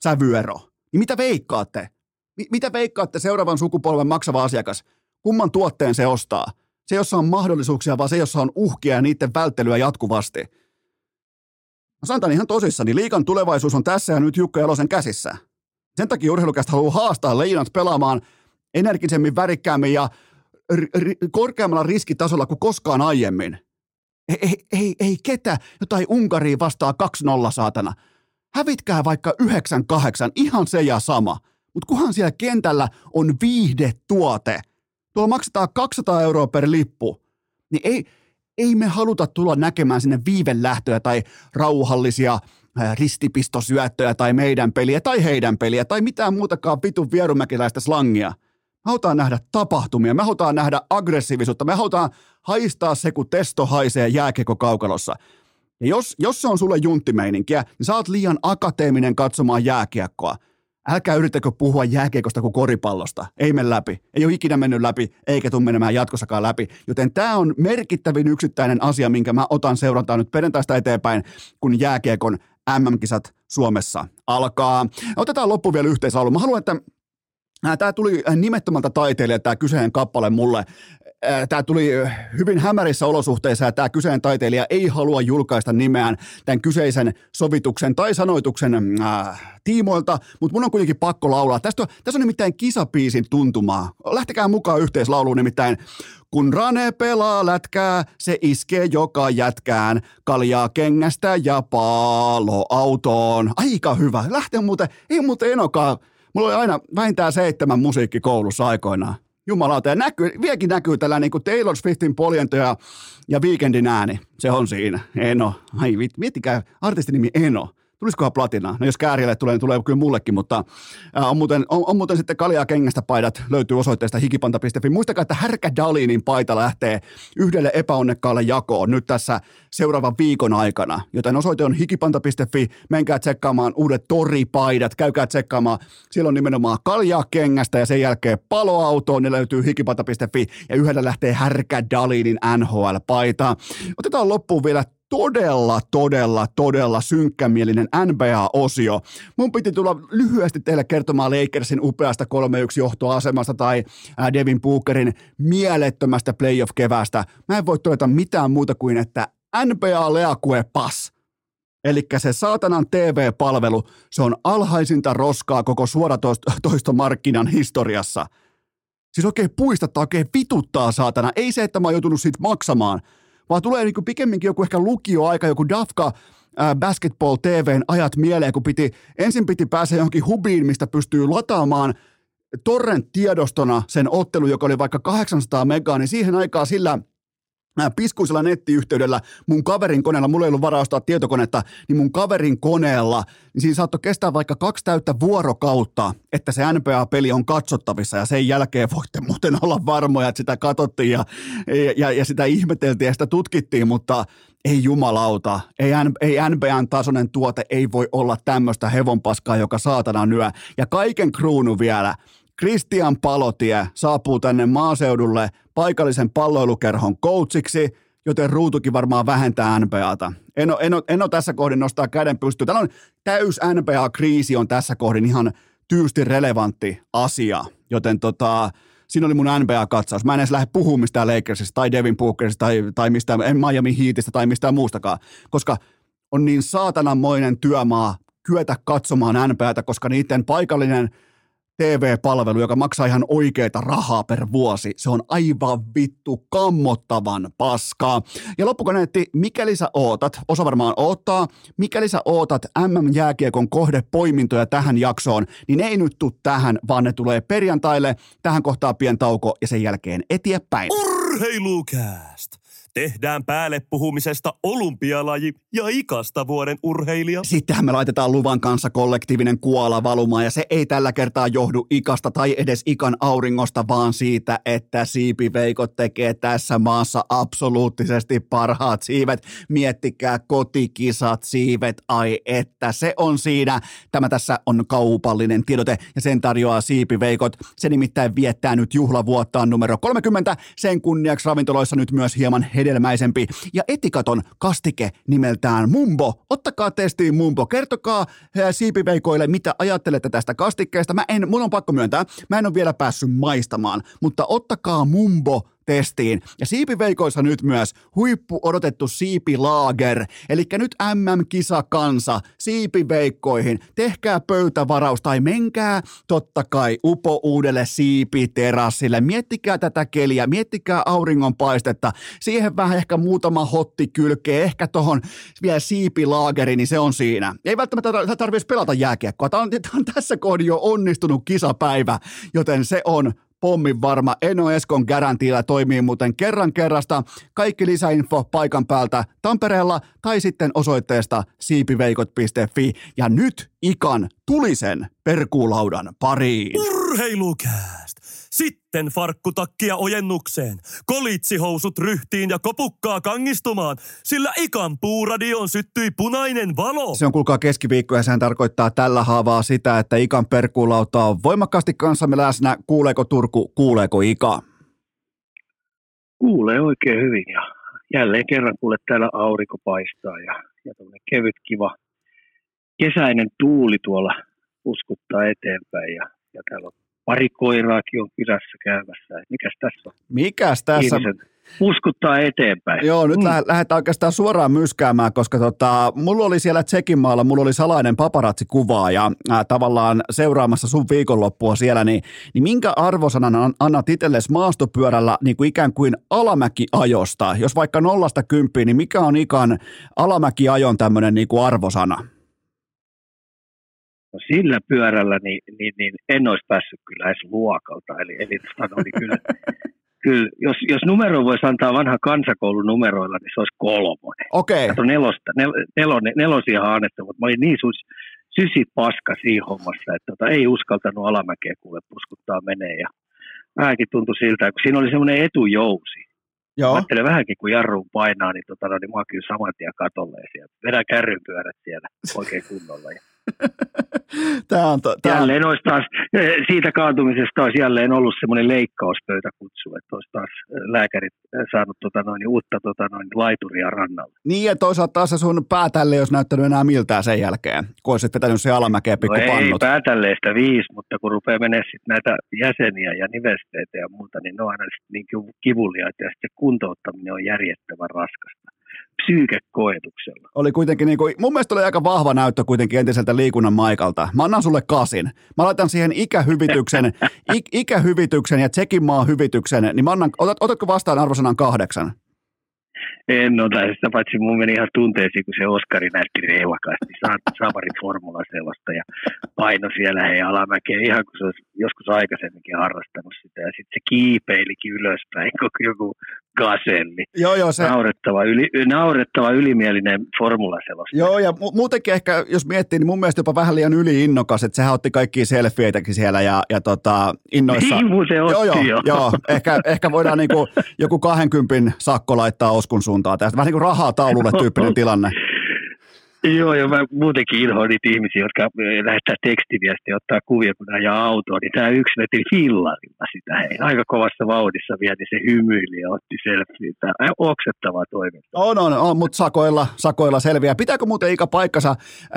[SPEAKER 1] sävyero. Niin mitä veikkaatte? M- mitä veikkaatte seuraavan sukupolven maksava asiakas? Kumman tuotteen se ostaa? Se, jossa on mahdollisuuksia, vaan se, jossa on uhkia ja niiden välttelyä jatkuvasti. Mä sanon tämän ihan tosissani. Liikan tulevaisuus on tässä ja nyt Jukka Jalosen käsissä. Sen takia urheilukästä haluaa haastaa Leijonat pelaamaan energisemmin, värikkäämmin ja r- r- korkeammalla riskitasolla kuin koskaan aiemmin. Ei, ei, ei, ei ketä jotain Unkaria vastaa 2-0 saatana. Hävitkää vaikka 9-8, ihan se ja sama. Mutta kuhan siellä kentällä on viihdetuote – tuolla maksetaan 200 euroa per lippu, niin ei, ei me haluta tulla näkemään sinne viivelähtöjä tai rauhallisia ristipistosyöttöjä tai meidän peliä tai heidän peliä tai mitään muutakaan vitun vierumäkiläistä slangia. Me halutaan nähdä tapahtumia, me halutaan nähdä aggressiivisuutta, me halutaan haistaa se, kun testo haisee jääkeko kaukalossa. Ja jos, jos se on sulle junttimeininkiä, niin sä oot liian akateeminen katsomaan jääkiekkoa. Älkää yrittäkö puhua jääkiekosta kuin koripallosta. Ei mene läpi. Ei ole ikinä mennyt läpi, eikä tule menemään jatkossakaan läpi. Joten tämä on merkittävin yksittäinen asia, minkä mä otan seurantaa nyt perjantaista eteenpäin, kun jääkiekon MM-kisat Suomessa alkaa. Otetaan loppu vielä yhteislaulu. Mä haluan, että Tämä tuli nimettömältä taiteilijalta tämä kyseinen kappale mulle tämä tuli hyvin hämärissä olosuhteissa ja tämä kyseinen taiteilija ei halua julkaista nimeään tämän kyseisen sovituksen tai sanoituksen äh, tiimoilta, mutta mun on kuitenkin pakko laulaa. Tästä on, tässä on nimittäin kisapiisin tuntumaa. Lähtekää mukaan yhteislauluun nimittäin. Kun Rane pelaa lätkää, se iskee joka jätkään. Kaljaa kengästä ja autoon. Aika hyvä. Lähtee muuten, ei muuten enokaa. Mulla oli aina vähintään seitsemän musiikkikoulussa aikoinaan. Jumalauta, ja näkyy, vieläkin näkyy tällä niin kuin Taylor Swiftin poljento ja, ja Weekendin ääni. Se on siinä. Eno. Ai, miettikää, artistinimi Eno. Tulisikohan platinaa? No jos Kääriälle tulee, niin tulee kyllä mullekin, mutta on muuten, on, on muuten sitten kaljaa kengästä paidat löytyy osoitteesta hikipanta.fi. Muistakaa, että Härkä Dalinin paita lähtee yhdelle epäonnekkaalle jakoon nyt tässä seuraavan viikon aikana. Joten osoite on hikipanta.fi. Menkää tsekkaamaan uudet toripaidat, käykää tsekkaamaan. Siellä on nimenomaan kaljaa kengästä ja sen jälkeen paloautoon, ne löytyy hikipanta.fi ja yhdellä lähtee Härkä Dalinin NHL-paita. Otetaan loppuun vielä todella, todella, todella synkkämielinen NBA-osio. Mun piti tulla lyhyesti teille kertomaan Lakersin upeasta 3-1 johtoasemasta tai Devin Bookerin mielettömästä playoff-kevästä. Mä en voi todeta mitään muuta kuin, että NBA Leakue Pass. Eli se saatanan TV-palvelu, se on alhaisinta roskaa koko suoratoistomarkkinan historiassa. Siis oikein puistattaa, oikein vituttaa saatana. Ei se, että mä oon joutunut siitä maksamaan – vaan tulee niin pikemminkin joku ehkä lukioaika, joku Dafka Basketball TVn ajat mieleen, kun piti, ensin piti päästä johonkin hubiin, mistä pystyy lataamaan torrent-tiedostona sen ottelu, joka oli vaikka 800 megaa, niin siihen aikaan sillä piskuisella nettiyhteydellä mun kaverin koneella, mulla ei ollut varaa ostaa tietokonetta, niin mun kaverin koneella, niin siinä saattoi kestää vaikka kaksi täyttä vuorokautta, että se NBA-peli on katsottavissa ja sen jälkeen voitte muuten olla varmoja, että sitä katsottiin ja, ja, ja sitä ihmeteltiin ja sitä tutkittiin, mutta ei jumalauta, ei, ei NBAn tasoinen tuote ei voi olla tämmöistä hevonpaskaa, joka saatana nyö. Ja kaiken kruunu vielä, Christian Palotie saapuu tänne maaseudulle paikallisen palloilukerhon coachiksi, joten ruutukin varmaan vähentää NBAta. En ole, en ole, en ole tässä kohdin nostaa käden pystyyn. Täällä on täys NBA-kriisi on tässä kohdin ihan tyysti relevantti asia, joten tota, siinä oli mun NBA-katsaus. Mä en edes lähde puhumaan mistään Lakersista tai Devin Bookerista tai, tai mistään en Miami Heatista tai mistään muustakaan, koska on niin saatananmoinen työmaa kyetä katsomaan NBAtä, koska niiden paikallinen – TV-palvelu, joka maksaa ihan oikeita rahaa per vuosi. Se on aivan vittu kammottavan paskaa. Ja loppukaneetti, mikäli sä ootat, osa varmaan oottaa, mikäli sä ootat MM-jääkiekon kohdepoimintoja tähän jaksoon, niin ei nyt tuu tähän, vaan ne tulee perjantaille, tähän kohtaa pien tauko ja sen jälkeen eteenpäin.
[SPEAKER 2] Urheilukääst! Tehdään päälle puhumisesta olympialaji ja ikasta vuoden urheilija.
[SPEAKER 1] Sittenhän me laitetaan luvan kanssa kollektiivinen kuola valumaan ja se ei tällä kertaa johdu ikasta tai edes ikan auringosta, vaan siitä, että siipiveikot tekee tässä maassa absoluuttisesti parhaat siivet. Miettikää kotikisat siivet, ai että se on siinä. Tämä tässä on kaupallinen tiedote ja sen tarjoaa siipiveikot. Se nimittäin viettää nyt juhlavuottaan numero 30. Sen kunniaksi ravintoloissa nyt myös hieman hedelmäisempi ja etikaton kastike nimeltään Mumbo. Ottakaa testiin Mumbo. Kertokaa siipiveikoille, mitä ajattelette tästä kastikkeesta. Mä en, mun on pakko myöntää, mä en ole vielä päässyt maistamaan, mutta ottakaa Mumbo testiin. Ja siipiveikoissa nyt myös huippu odotettu siipilaager. Eli nyt MM-kisa kansa siipiveikkoihin. Tehkää pöytävaraus tai menkää totta kai upo uudelle siipiterassille. Miettikää tätä keliä, miettikää auringonpaistetta. Siihen vähän ehkä muutama hotti kylkee, ehkä tohon vielä siipilaageri, niin se on siinä. Ei välttämättä tarvitsisi pelata jääkiekkoa. Tämä on, tämä on tässä kohdin jo onnistunut kisapäivä, joten se on pommin varma. Eno Eskon garantiilla toimii muuten kerran kerrasta. Kaikki lisäinfo paikan päältä Tampereella tai sitten osoitteesta siipiveikot.fi. Ja nyt Ikan tulisen perkuulaudan pariin.
[SPEAKER 2] Urheilukääst! Sitten farkkutakkia ojennukseen, kolitsihousut ryhtiin ja kopukkaa kangistumaan, sillä ikan puuradioon syttyi punainen valo.
[SPEAKER 1] Se on kuulkaa keskiviikko ja sehän tarkoittaa tällä haavaa sitä, että ikan perkuulauta on voimakkaasti kanssamme läsnä. Kuuleeko Turku, kuuleeko Ika?
[SPEAKER 3] Kuulee oikein hyvin ja jälleen kerran kuule täällä aurinko paistaa ja, ja kevyt kiva kesäinen tuuli tuolla uskuttaa eteenpäin ja, ja täällä on pari koiraakin on kylässä käymässä. Mikäs tässä on?
[SPEAKER 1] Mikäs tässä?
[SPEAKER 3] Ihmiset uskuttaa eteenpäin.
[SPEAKER 1] Joo, nyt mm. lähdetään oikeastaan suoraan myskäämään, koska tota, mulla oli siellä Tsekin maalla, mulla oli salainen paparazzikuvaa ja ää, tavallaan seuraamassa sun viikonloppua siellä, niin, niin minkä arvosanan annat itsellesi maastopyörällä niin kuin ikään kuin alamäkiajosta? Jos vaikka nollasta kymppiin, niin mikä on ikan alamäkiajon tämmöinen niin kuin arvosana?
[SPEAKER 3] No sillä pyörällä niin, niin, niin en olisi päässyt kyllä edes luokalta. Eli, eli tota, oli kyllä, (laughs) kyllä jos, jos numero voisi antaa vanha kansakoulun numeroilla, niin se olisi kolmonen.
[SPEAKER 1] Okei. Okay.
[SPEAKER 3] nelosta, nel, nelonen, nelosia annettu, mutta mä olin niin sus, sysi paska siinä hommassa, että tota, ei uskaltanut alamäkeä kuule puskuttaa menee. Ja vähänkin tuntui siltä, kun siinä oli semmoinen etujousi. Joo. Mä ajattelen vähänkin, kun jarruun painaa, niin, tota, no, niin mä kyllä saman tien katolle sieltä. Vedän kärrypyörät siellä oikein kunnolla. Ja (laughs)
[SPEAKER 1] Tämä on to, tämä...
[SPEAKER 3] Jälleen olisi taas, eh, siitä kaatumisesta olisi jälleen ollut semmoinen leikkauspöytäkutsu, että olisi taas eh, lääkärit eh, saanut tota noin, uutta tota noin, laituria rannalle.
[SPEAKER 1] Niin ja toisaalta taas se sun päätälle ei olisi näyttänyt enää miltään sen jälkeen, kun olisit vetänyt se alamäkeä pikku no
[SPEAKER 3] ei päätälleestä viisi, mutta kun rupeaa menemään sitten näitä jäseniä ja nivesteitä ja muuta, niin ne on aina niin kivuliaita ja sitten kuntouttaminen on järjettävän raskasta psyykekoetuksella.
[SPEAKER 1] Oli kuitenkin, niin kuin, mun mielestä oli aika vahva näyttö kuitenkin entiseltä liikunnan maikalta. Mä annan sulle kasin. Mä laitan siihen ikähyvityksen, (laughs) ik, ikähyvityksen ja tsekin maa hyvityksen, niin mä annan, otat, otatko vastaan arvosanan kahdeksan?
[SPEAKER 3] En ota sitä, paitsi mun meni ihan tunteisiin, kun se Oskari näytti reivakaasti Saaparin formula sellaista ja paino siellä hei alamäkeen ihan kun se olisi joskus aikaisemminkin harrastanut sitä ja sitten se kiipeilikin ylöspäin koko joku gaselli.
[SPEAKER 1] Joo, joo, se...
[SPEAKER 3] naurettava, yli, naurettava ylimielinen formula sellaista.
[SPEAKER 1] Joo, ja mu- muutenkin ehkä, jos miettii, niin mun mielestä jopa vähän liian yli-innokas, että sehän otti kaikkia selfieitäkin siellä ja, ja tota, innoissa.
[SPEAKER 3] Niin, se otti
[SPEAKER 1] joo, joo,
[SPEAKER 3] jo.
[SPEAKER 1] joo. Ehkä, ehkä voidaan niinku, joku 20 sakko laittaa Oskun suuntaan tästä. Vähän niin kuin rahaa taululle (laughs) tyyppinen tilanne.
[SPEAKER 3] Joo, ja mä muutenkin inhoan niitä ihmisiä, jotka lähettää tekstiviestiä ottaa kuvia, kun ajaa autoa, niin tämä yksi veti fillarilla sitä. Hei, aika kovassa vauhdissa vielä, niin se hymyili ja otti selfie. Tämä on oksettavaa toimintaa.
[SPEAKER 1] On, on, on, mutta sakoilla, sakoilla selviää. Pitääkö muuten Ika paikkansa?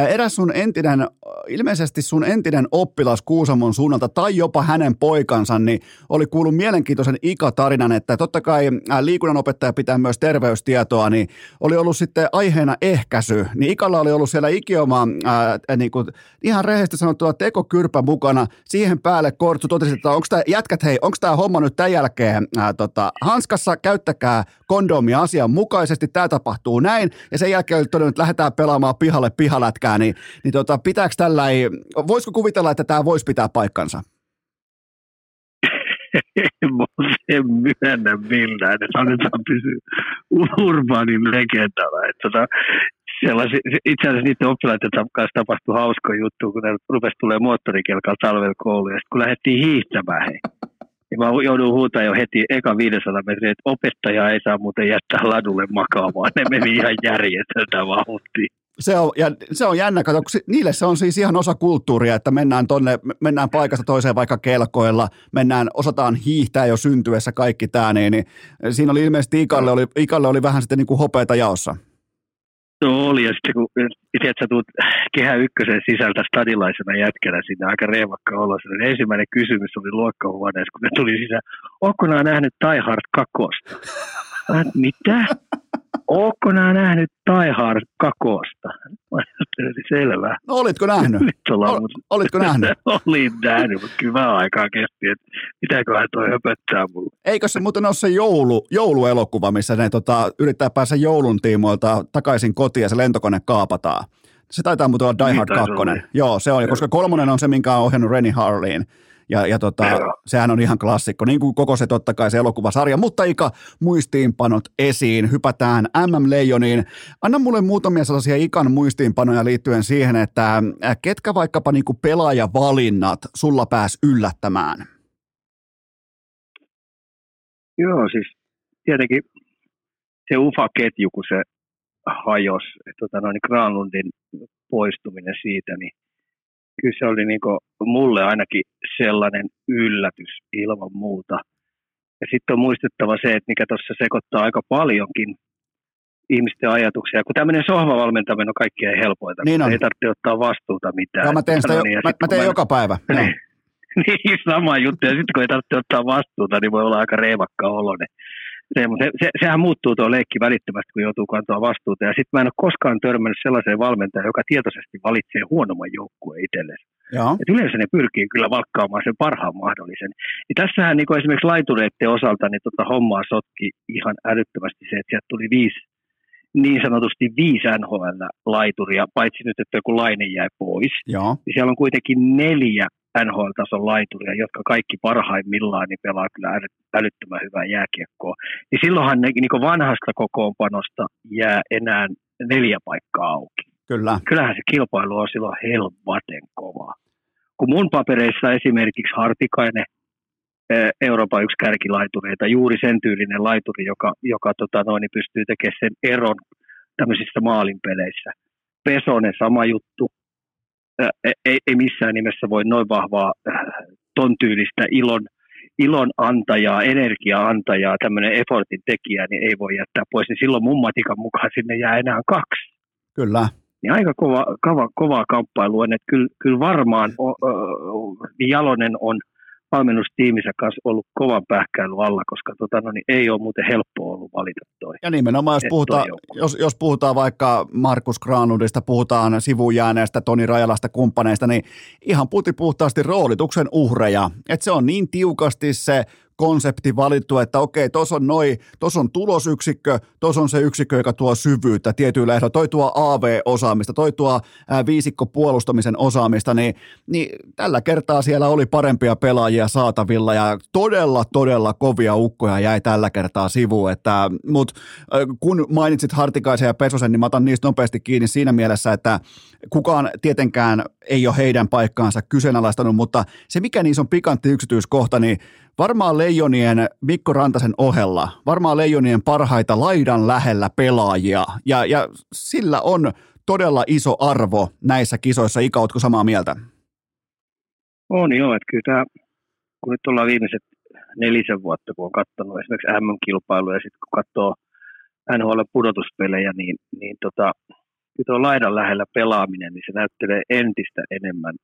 [SPEAKER 1] Eräs sun entinen, ilmeisesti sun entinen oppilas Kuusamon suunnalta tai jopa hänen poikansa, niin oli kuullut mielenkiintoisen Ika-tarinan, että totta kai liikunnanopettaja pitää myös terveystietoa, niin oli ollut sitten aiheena ehkäisy. Niin Ikalla oli ollut siellä ikioma ää, niin kuin, ihan rehellisesti sanottuna tekokyrpä mukana. Siihen päälle Kortsu totesi, että onko tämä, jätkät hei, onko tämä homma nyt tämän jälkeen ää, tota, hanskassa, käyttäkää kondomia asianmukaisesti, tämä tapahtuu näin. Ja sen jälkeen oli todennut, että lähdetään pelaamaan pihalle pihalätkää, niin, niin tota, pitääkö tällä, voisiko kuvitella, että tämä voisi pitää paikkansa? (laughs)
[SPEAKER 3] en myönnä millään, että annetaan pysyä urbaanin legendalla. Että tota, sellaisia, itse asiassa niiden oppilaiden kanssa tapahtui hauska juttu, kun ne rupesi tulee moottorikelkalla talvella kouluun, ja sitten kun lähdettiin hiihtämään, hei, niin mä joudun huutamaan jo heti eka 500 metriä, että opettaja ei saa muuten jättää ladulle makaamaan. Ne meni ihan järjetöntä vauhtia.
[SPEAKER 1] Se on, ja se on jännä, kato, niille se on siis ihan osa kulttuuria, että mennään tonne, mennään paikasta toiseen vaikka kelkoilla, mennään, osataan hiihtää jo syntyessä kaikki tämä, niin, niin siinä oli ilmeisesti Ikalle oli, Ikalle oli vähän sitten niin kuin hopeita jaossa.
[SPEAKER 3] No oli, ja sitten kun tiedät, sä tulet kehä ykkösen sisältä stadilaisena jätkänä sinne aika reivakka olossa, niin ensimmäinen kysymys oli luokkahuoneessa, kun ne tuli sisään, onko nämä nähnyt Die Hard 2? Mitä? Ootko nämä nähnyt Die Hard kakosta? Selvä.
[SPEAKER 1] No olitko nähnyt? Ol, olitko nähnyt? (laughs)
[SPEAKER 3] Olin nähnyt, mutta kyllä vähän aikaa kesti, että mitäköhän toi höpöttää mulle.
[SPEAKER 1] Eikö se muuten ole se joulu, jouluelokuva, missä ne tota, yrittää päästä joulun tiimoilta takaisin kotiin ja se lentokone kaapataan? Se taitaa muuten olla Die Hard 2. Joo, se on, koska kolmonen on se, minkä on ohjannut Renny Harleen. Ja, ja tota, sehän on ihan klassikko, niin kuin koko se totta kai se elokuvasarja. Mutta Ika, muistiinpanot esiin, hypätään MM-leijoniin. Anna mulle muutamia sellaisia Ikan muistiinpanoja liittyen siihen, että ketkä vaikkapa niin kuin pelaajavalinnat sulla pääs yllättämään?
[SPEAKER 3] Joo, siis tietenkin se UFA-ketju, kun se hajos, että tota, noin Granlundin poistuminen siitä, niin kyllä se oli niin mulle ainakin sellainen yllätys ilman muuta. Ja sitten on muistettava se, että mikä tuossa sekoittaa aika paljonkin ihmisten ajatuksia. Kun tämmöinen sohvavalmentaminen on kaikkein helpointa,
[SPEAKER 1] niin on.
[SPEAKER 3] ei tarvitse ottaa vastuuta mitään.
[SPEAKER 1] Joo, mä teen, sitä jo,
[SPEAKER 3] niin,
[SPEAKER 1] mä, mä teen joka päivä. (laughs)
[SPEAKER 3] Niin, niin, sama juttu. Ja sitten kun ei tarvitse ottaa vastuuta, niin voi olla aika reivakka oloinen se, mutta se, sehän muuttuu tuo leikki välittömästi, kun joutuu kantaa vastuuta. Ja sitten mä en ole koskaan törmännyt sellaiseen valmentajaan, joka tietoisesti valitsee huonomman joukkueen itsellensä. Et yleensä ne pyrkii kyllä valkkaamaan sen parhaan mahdollisen. Ja tässähän niin esimerkiksi laitureiden osalta niin tota hommaa sotki ihan älyttömästi se, että sieltä tuli viisi niin sanotusti viisi NHL-laituria, paitsi nyt, että joku laine jäi pois.
[SPEAKER 1] Joo.
[SPEAKER 3] Niin siellä on kuitenkin neljä NHL-tason laituria, jotka kaikki parhaimmillaan niin pelaa kyllä älyttömän hyvää jääkiekkoa. Niin silloinhan ne niin vanhasta kokoonpanosta jää enää neljä paikkaa auki.
[SPEAKER 1] Kyllä.
[SPEAKER 3] Kyllähän se kilpailu on silloin helvaten kovaa. Kun mun papereissa esimerkiksi Hartikainen, Euroopan yksi kärkilaitureita, juuri sen tyylinen laituri, joka, joka tota noin, niin pystyy tekemään sen eron tämmöisissä maalinpeleissä. Pesonen sama juttu, ei, ei missään nimessä voi noin vahvaa ton tyylistä ilon, ilon antajaa, energia antajaa, tämmöinen effortin tekijä, niin ei voi jättää pois. Niin silloin mun matikan mukaan sinne jää enää kaksi.
[SPEAKER 1] Kyllä.
[SPEAKER 3] Niin aika kova, kova, kovaa kamppailua, että kyllä, kyllä varmaan o, o, Jalonen on – valmennustiimissä kanssa ollut kovan pähkäily alla, koska tota, no, niin ei ole muuten helppoa ollut valita toi.
[SPEAKER 1] Ja nimenomaan, jos puhutaan, jos, jos puhutaan vaikka Markus Granudista, puhutaan sivujääneestä, Toni Rajalasta, kumppaneista, niin ihan puti puhtaasti roolituksen uhreja. Että se on niin tiukasti se konsepti valittu, että okei, tuossa on, noi, tuossa on tulosyksikkö, tuossa on se yksikkö, joka tuo syvyyttä tietyillä ehdoilla, toi tuo AV-osaamista, toi tuo viisikko puolustamisen osaamista, niin, niin tällä kertaa siellä oli parempia pelaajia saatavilla ja todella, todella kovia ukkoja jäi tällä kertaa sivuun, että, mut kun mainitsit Hartikaisen ja Pesosen, niin mä otan niistä nopeasti kiinni siinä mielessä, että kukaan tietenkään ei ole heidän paikkaansa kyseenalaistanut, mutta se mikä niissä on pikantti yksityiskohta, niin varmaan Leijonien Mikko Rantasen ohella, varmaan Leijonien parhaita laidan lähellä pelaajia, ja, ja sillä on todella iso arvo näissä kisoissa. Ika, ootko samaa mieltä?
[SPEAKER 3] On joo, että kyllä tämä, kun nyt ollaan viimeiset nelisen vuotta, kun on katsonut esimerkiksi M-kilpailuja, ja sitten kun katsoo NHL-pudotuspelejä, niin, niin tota, tuo laidan lähellä pelaaminen, niin se näyttelee entistä enemmän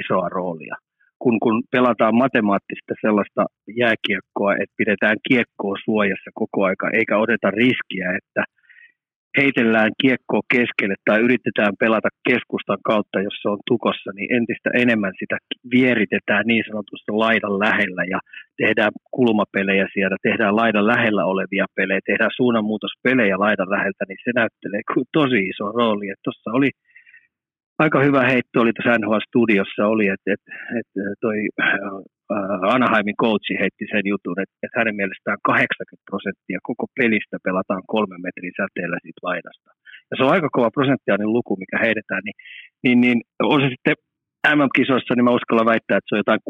[SPEAKER 3] isoa roolia kun, kun pelataan matemaattista sellaista jääkiekkoa, että pidetään kiekkoa suojassa koko aika, eikä odeta riskiä, että heitellään kiekkoa keskelle tai yritetään pelata keskustan kautta, jos se on tukossa, niin entistä enemmän sitä vieritetään niin sanotusti laidan lähellä ja tehdään kulmapelejä siellä, tehdään laidan lähellä olevia pelejä, tehdään suunnanmuutospelejä laidan läheltä, niin se näyttelee tosi iso rooli. Tuossa oli aika hyvä heitto oli tuossa NHL-studiossa oli, että, että, että toi äh, Anaheimin coachi heitti sen jutun, että, että hänen mielestään 80 prosenttia koko pelistä pelataan kolmen metrin säteellä siitä laidasta. Ja se on aika kova prosenttiainen luku, mikä heitetään, niin, niin, niin on se sitten MM-kisoissa, niin mä uskallan väittää, että se on jotain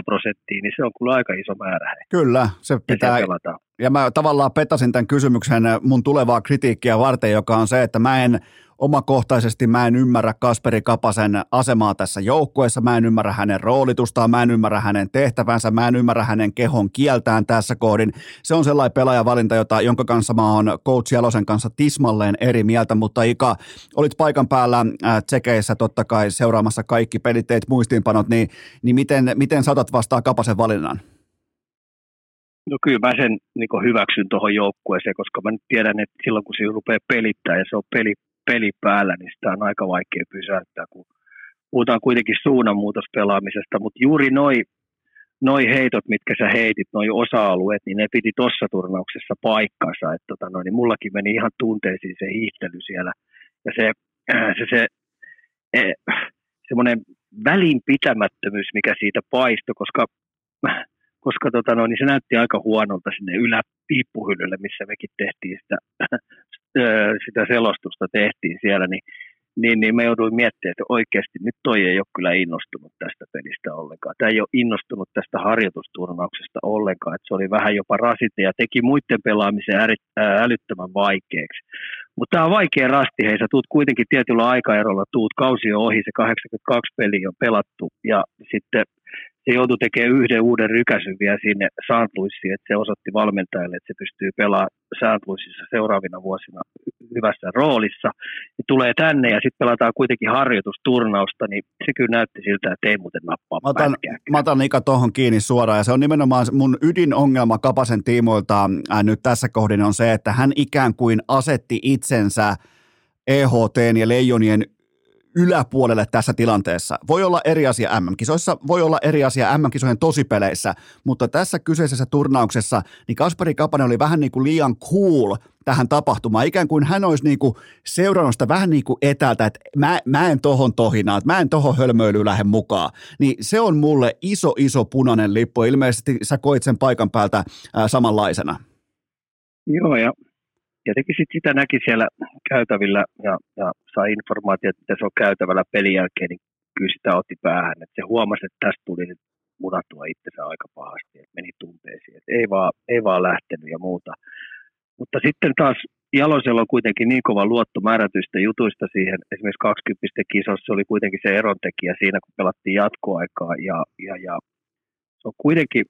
[SPEAKER 3] 60-55 prosenttia, niin se on kyllä aika iso määrä.
[SPEAKER 1] Kyllä, se pitää. Ja mä tavallaan petasin tämän kysymyksen mun tulevaa kritiikkiä varten, joka on se, että mä en omakohtaisesti mä en ymmärrä Kasperi Kapasen asemaa tässä joukkueessa, mä en ymmärrä hänen roolitustaan, mä en ymmärrä hänen tehtävänsä, mä en ymmärrä hänen kehon kieltään tässä kohdin. Se on sellainen pelaajavalinta, jota, jonka kanssa mä oon Coach Jalosen kanssa tismalleen eri mieltä, mutta Ika, olit paikan päällä äh, tsekeissä totta kai seuraamassa kaikki pelit, muistiinpanot, niin, niin miten, miten saatat vastaa Kapasen valinnan?
[SPEAKER 3] No kyllä mä sen niin hyväksyn tuohon joukkueeseen, koska mä nyt tiedän, että silloin kun se rupeaa pelittää ja se on peli, peli päällä, niin sitä on aika vaikea pysäyttää, kun puhutaan kuitenkin suunnanmuutospelaamisesta, mutta juuri noi, noi heitot, mitkä sä heitit, noi osa-alueet, niin ne piti tuossa turnauksessa paikkansa, että tota, no, niin mullakin meni ihan tunteisiin se hiihtely siellä, ja se, äh, se, se e, semmoinen välinpitämättömyys, mikä siitä paistoi, koska koska tota, no, niin se näytti aika huonolta sinne yläpiippuhyllylle, missä mekin tehtiin sitä sitä selostusta tehtiin siellä, niin niin, niin me jouduin miettimään, että oikeasti nyt toi ei ole kyllä innostunut tästä pelistä ollenkaan. Tämä ei ole innostunut tästä harjoitusturnauksesta ollenkaan, että se oli vähän jopa rasite ja teki muiden pelaamisen älyttömän vaikeaksi. Mutta tämä on vaikea rasti, hei sä tuut kuitenkin tietyllä aikaerolla, tuut kausi on ohi, se 82 peli on pelattu ja sitten se joutui tekemään yhden uuden rykäsyn vielä sinne St. Louisiin, että se osoitti valmentajalle, että se pystyy pelaamaan St. Louisissa seuraavina vuosina hyvässä roolissa. Ja tulee tänne ja sitten pelataan kuitenkin harjoitusturnausta, niin se kyllä näytti siltä, että ei muuten nappaa
[SPEAKER 1] Mä otan, mä otan Ika tuohon kiinni suoraan ja se on nimenomaan mun ydinongelma Kapasen tiimoilta ää, nyt tässä kohdin on se, että hän ikään kuin asetti itsensä EHT ja Leijonien yläpuolelle tässä tilanteessa. Voi olla eri asia MM-kisoissa, voi olla eri asia MM-kisojen tosipeleissä, mutta tässä kyseisessä turnauksessa niin Kasperi Kapanen oli vähän niin kuin liian cool tähän tapahtumaan. Ikään kuin hän olisi niin kuin seurannut sitä vähän niin kuin etäältä, että mä, mä en tohon tohinaan, että mä en tohon hölmöilyyn lähde mukaan. Niin se on mulle iso, iso punainen lippu. Ilmeisesti sä koit sen paikan päältä ää, samanlaisena.
[SPEAKER 3] Joo, ja tietenkin sit sitä näki siellä käytävillä ja, ja sai informaatiota, että se on käytävällä pelin jälkeen, niin kyllä sitä otti päähän. Että se huomasi, että tästä tuli nyt munatua itsensä aika pahasti, että meni tunteisiin. Että ei, vaan, ei vaan lähtenyt ja muuta. Mutta sitten taas Jalosella on kuitenkin niin kova luotto määrätyistä jutuista siihen. Esimerkiksi 20 kisossa oli kuitenkin se erontekijä siinä, kun pelattiin jatkoaikaa. Ja, ja, ja se on kuitenkin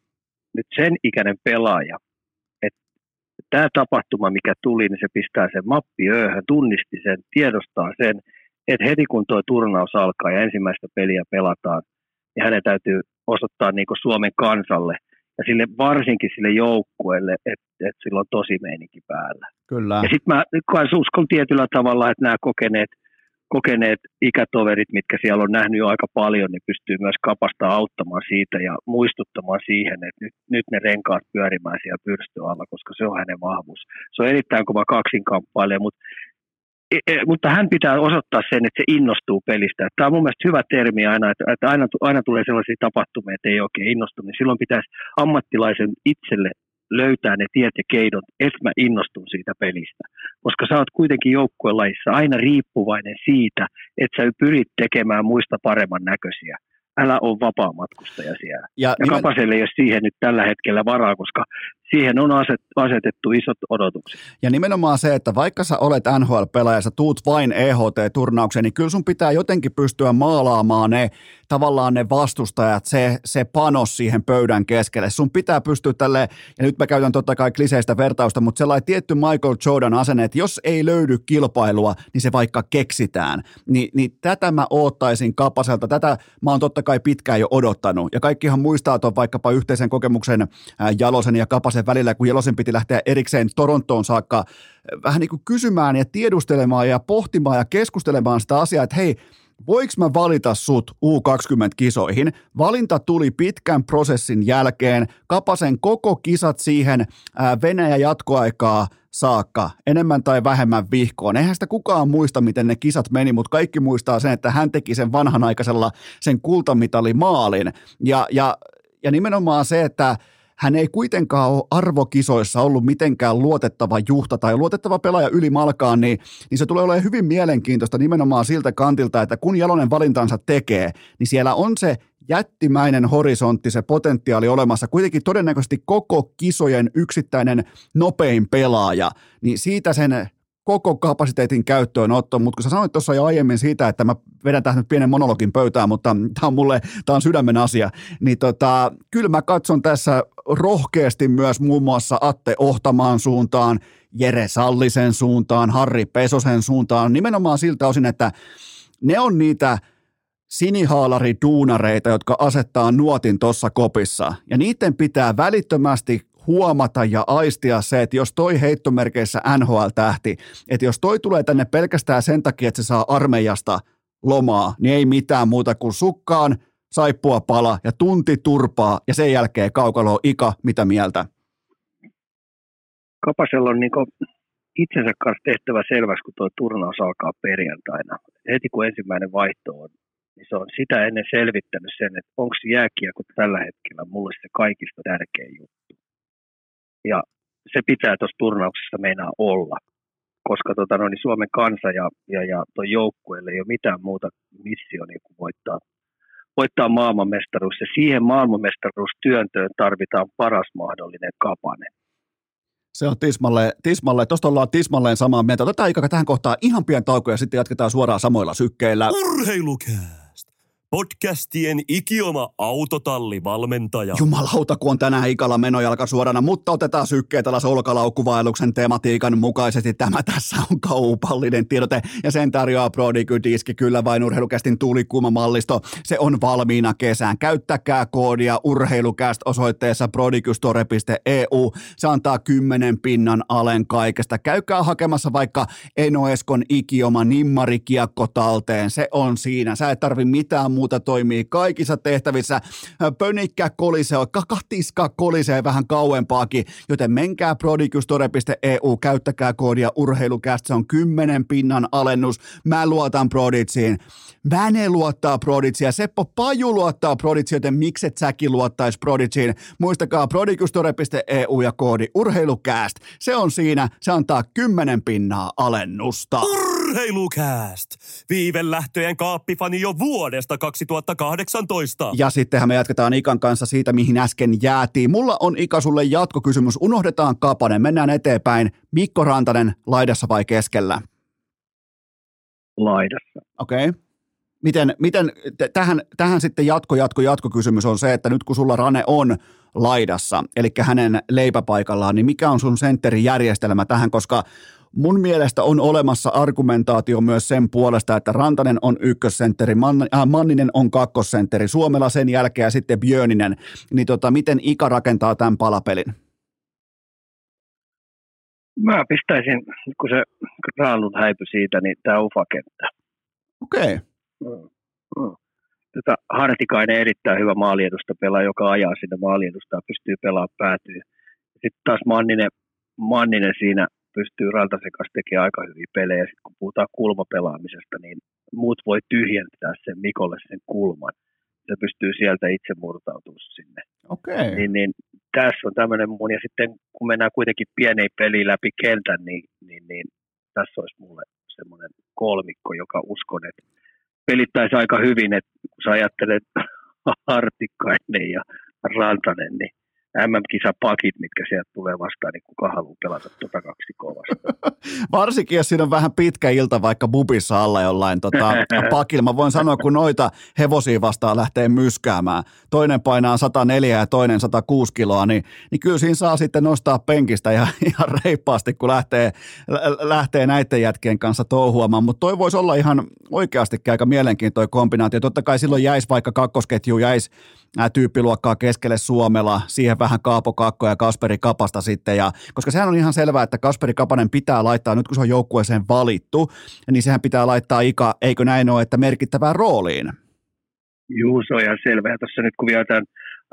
[SPEAKER 3] nyt sen ikäinen pelaaja, tämä tapahtuma, mikä tuli, niin se pistää sen mappi ööhön, tunnisti sen, tiedostaa sen, että heti kun tuo turnaus alkaa ja ensimmäistä peliä pelataan, niin hänen täytyy osoittaa niin kuin Suomen kansalle ja sille, varsinkin sille joukkueelle, että, että sillä on tosi meininki päällä.
[SPEAKER 1] Kyllä.
[SPEAKER 3] Ja sitten mä uskon tietyllä tavalla, että nämä kokeneet – kokeneet ikätoverit, mitkä siellä on nähnyt jo aika paljon, niin pystyy myös kapasta auttamaan siitä ja muistuttamaan siihen, että nyt, nyt ne renkaat pyörimään siellä pyrstöalla, koska se on hänen vahvuus. Se on erittäin kova kaksinkamppailija, mutta e, e, mutta hän pitää osoittaa sen, että se innostuu pelistä. Tämä on mun mielestä hyvä termi aina, että, että aina, aina tulee sellaisia tapahtumia, että ei oikein innostu, niin silloin pitäisi ammattilaisen itselle löytää ne tiet ja keidot, että mä innostun siitä pelistä. Koska sä oot kuitenkin joukkuelajissa aina riippuvainen siitä, että sä pyrit tekemään muista paremman näköisiä. Älä ole vapaa matkustaja siellä. Ja, ja nimen... Kapaselle ei ole siihen nyt tällä hetkellä varaa, koska siihen on asetettu isot odotukset.
[SPEAKER 1] Ja nimenomaan se, että vaikka sä olet NHL-pelaaja, sä tuut vain EHT-turnaukseen, niin kyllä sun pitää jotenkin pystyä maalaamaan ne tavallaan ne vastustajat, se, se panos siihen pöydän keskelle. Sun pitää pystyä tälle, ja nyt mä käytän totta kai kliseistä vertausta, mutta sellainen tietty Michael Jordan asenne, että jos ei löydy kilpailua, niin se vaikka keksitään. Ni, niin tätä mä oottaisin Kapaselta, tätä mä oon totta kai pitkään jo odottanut. Ja kaikkihan muistaa tuon vaikkapa yhteisen kokemuksen Jalosen ja Kapasen välillä, kun Jalosen piti lähteä erikseen Torontoon saakka vähän niin kuin kysymään ja tiedustelemaan ja pohtimaan ja keskustelemaan sitä asiaa, että hei, voiko mä valita sut U20-kisoihin? Valinta tuli pitkän prosessin jälkeen, kapasen koko kisat siihen Venäjä jatkoaikaa saakka, enemmän tai vähemmän vihkoon. Eihän sitä kukaan muista, miten ne kisat meni, mutta kaikki muistaa sen, että hän teki sen vanhanaikaisella sen kultamitali maalin. Ja, ja, ja nimenomaan se, että hän ei kuitenkaan ole arvokisoissa ollut mitenkään luotettava juhta tai luotettava pelaaja yli malkaan, niin, niin se tulee olemaan hyvin mielenkiintoista nimenomaan siltä kantilta, että kun Jalonen valintansa tekee, niin siellä on se jättimäinen horisontti, se potentiaali olemassa, kuitenkin todennäköisesti koko kisojen yksittäinen nopein pelaaja, niin siitä sen koko kapasiteetin käyttöönotto, mutta kun sä sanoit tuossa jo aiemmin siitä, että mä vedän tähän nyt pienen monologin pöytään, mutta tämä on mulle, tämä on sydämen asia, niin tota, kyllä mä katson tässä rohkeasti myös muun muassa Atte Ohtamaan suuntaan, Jere Sallisen suuntaan, Harri Pesosen suuntaan, nimenomaan siltä osin, että ne on niitä sinihaalari duunareita, jotka asettaa nuotin tuossa kopissa. Ja niiden pitää välittömästi huomata ja aistia se, että jos toi heittomerkeissä NHL-tähti, että jos toi tulee tänne pelkästään sen takia, että se saa armeijasta lomaa, niin ei mitään muuta kuin sukkaan, saippua pala ja tunti turpaa ja sen jälkeen kaukalo Ika, mitä mieltä?
[SPEAKER 3] Kapasella on niin itsensä kanssa tehtävä selväksi, kun tuo turnaus alkaa perjantaina. Heti kun ensimmäinen vaihto on, niin se on sitä ennen selvittänyt sen, että onko jääkiekko tällä hetkellä mulle se kaikista tärkein juttu. Ja se pitää tuossa turnauksessa meinaa olla. koska tota, no, niin Suomen kansa ja, ja, ja tuo joukkueelle ei ole mitään muuta missionia kuin voittaa, voittaa maailmanmestaruus. Ja siihen maailmanmestaruustyöntöön tarvitaan paras mahdollinen kapane.
[SPEAKER 1] Se on tismalle, tismalle. tuosta ollaan tismalleen samaa mieltä. Otetaan Ika tähän kohtaan ihan pian tauko ja sitten jatketaan suoraan samoilla sykkeillä.
[SPEAKER 2] Urheilukää! Podcastien ikioma autotallivalmentaja.
[SPEAKER 1] Jumalauta, kun on tänään ikalla menojalka suorana, mutta otetaan sykkeet alas olkalaukkuvaelluksen tematiikan mukaisesti. Tämä tässä on kaupallinen tiedote ja sen tarjoaa Prodigy-diski. Kyllä vain urheilukästin tuulikuuma mallisto. Se on valmiina kesään. Käyttäkää koodia urheilukäst osoitteessa prodigystore.eu. Se antaa kymmenen pinnan alen kaikesta. Käykää hakemassa vaikka Enoeskon ikioma nimmarikiekko talteen. Se on siinä. Sä et tarvi mitään muuta muuta toimii kaikissa tehtävissä. Pönikkä kolisee, katiska kolisee vähän kauempaakin, joten menkää prodigustore.eu, käyttäkää koodia urheilukästä, se on 10 pinnan alennus. Mä luotan Proditsiin. Väne luottaa Proditsiin Seppo Paju luottaa Proditsiin, joten mikset säkin luottaisi Proditsiin. Muistakaa prodigustore.eu ja koodi urheilukääst. Se on siinä, se antaa 10 pinnaa alennusta.
[SPEAKER 2] Urheilukääst! Viivelähtöjen kaappifani jo vuodesta 2018.
[SPEAKER 1] Ja sittenhän me jatketaan Ikan kanssa siitä, mihin äsken jäätiin. Mulla on Ika sulle jatkokysymys. Unohdetaan Kapanen, mennään eteenpäin. Mikko Rantanen, laidassa vai keskellä?
[SPEAKER 3] Laidassa.
[SPEAKER 1] Okei. Okay. Miten, miten t- tähän, tähän sitten jatko, jatko, jatkokysymys on se, että nyt kun sulla Rane on laidassa, eli hänen leipäpaikallaan, niin mikä on sun sentterijärjestelmä tähän, koska Mun mielestä on olemassa argumentaatio myös sen puolesta, että Rantanen on ykkössentteri, äh, Manninen on kakkosentteri, Suomella sen jälkeen ja sitten Björninen. Niin tota, miten Ika rakentaa tämän palapelin?
[SPEAKER 3] Mä pistäisin, kun se Raallun häipy siitä, niin tämä ufakenttä.
[SPEAKER 1] Okei. Okay.
[SPEAKER 3] Mm. Mm. Tota, Hartikainen erittäin hyvä maaliedusta pelaa, joka ajaa sinne maaliedusta ja pystyy pelaamaan päätyy. Sitten taas Manninen, Manninen siinä pystyy Rantasen kanssa tekemään aika hyviä pelejä. Sitten kun puhutaan kulmapelaamisesta, niin muut voi tyhjentää sen Mikolle sen kulman. Se pystyy sieltä itse murtautumaan sinne.
[SPEAKER 1] Okay.
[SPEAKER 3] Niin, niin, tässä on tämmöinen mun, ja sitten kun mennään kuitenkin pieneen peliin läpi kentän, niin, niin, niin tässä olisi mulle semmoinen kolmikko, joka uskon, että pelittäisi aika hyvin, että kun sä ajattelet (laughs) Hartikainen ja Rantanen, niin MM-kisapakit, mitkä sieltä tulee vastaan, niin kuka haluaa pelata tuota kaksi vastaan. (laughs)
[SPEAKER 1] Varsinkin, jos siinä on vähän pitkä ilta vaikka bubissa alla jollain tota, (laughs) pakilla. Mä voin sanoa, kun noita hevosia vastaan lähtee myskäämään. Toinen painaa 104 ja toinen 106 kiloa, niin, niin kyllä siinä saa sitten nostaa penkistä ja (laughs) ihan reippaasti, kun lähtee, lähtee näiden jätkien kanssa touhuamaan. Mutta toi voisi olla ihan oikeasti aika mielenkiintoinen kombinaatio. Totta kai silloin jäisi vaikka kakkosketju, jäisi tyyppiluokkaa keskelle Suomella, siihen vähän Kaapo Kakko ja Kasperi Kapasta sitten, ja, koska sehän on ihan selvää, että Kasperi Kapanen pitää laittaa, nyt kun se on joukkueeseen valittu, niin sehän pitää laittaa Ika, eikö näin ole, että merkittävään rooliin?
[SPEAKER 3] Juu, se on ihan selvää. Tuossa nyt kun vielä tämän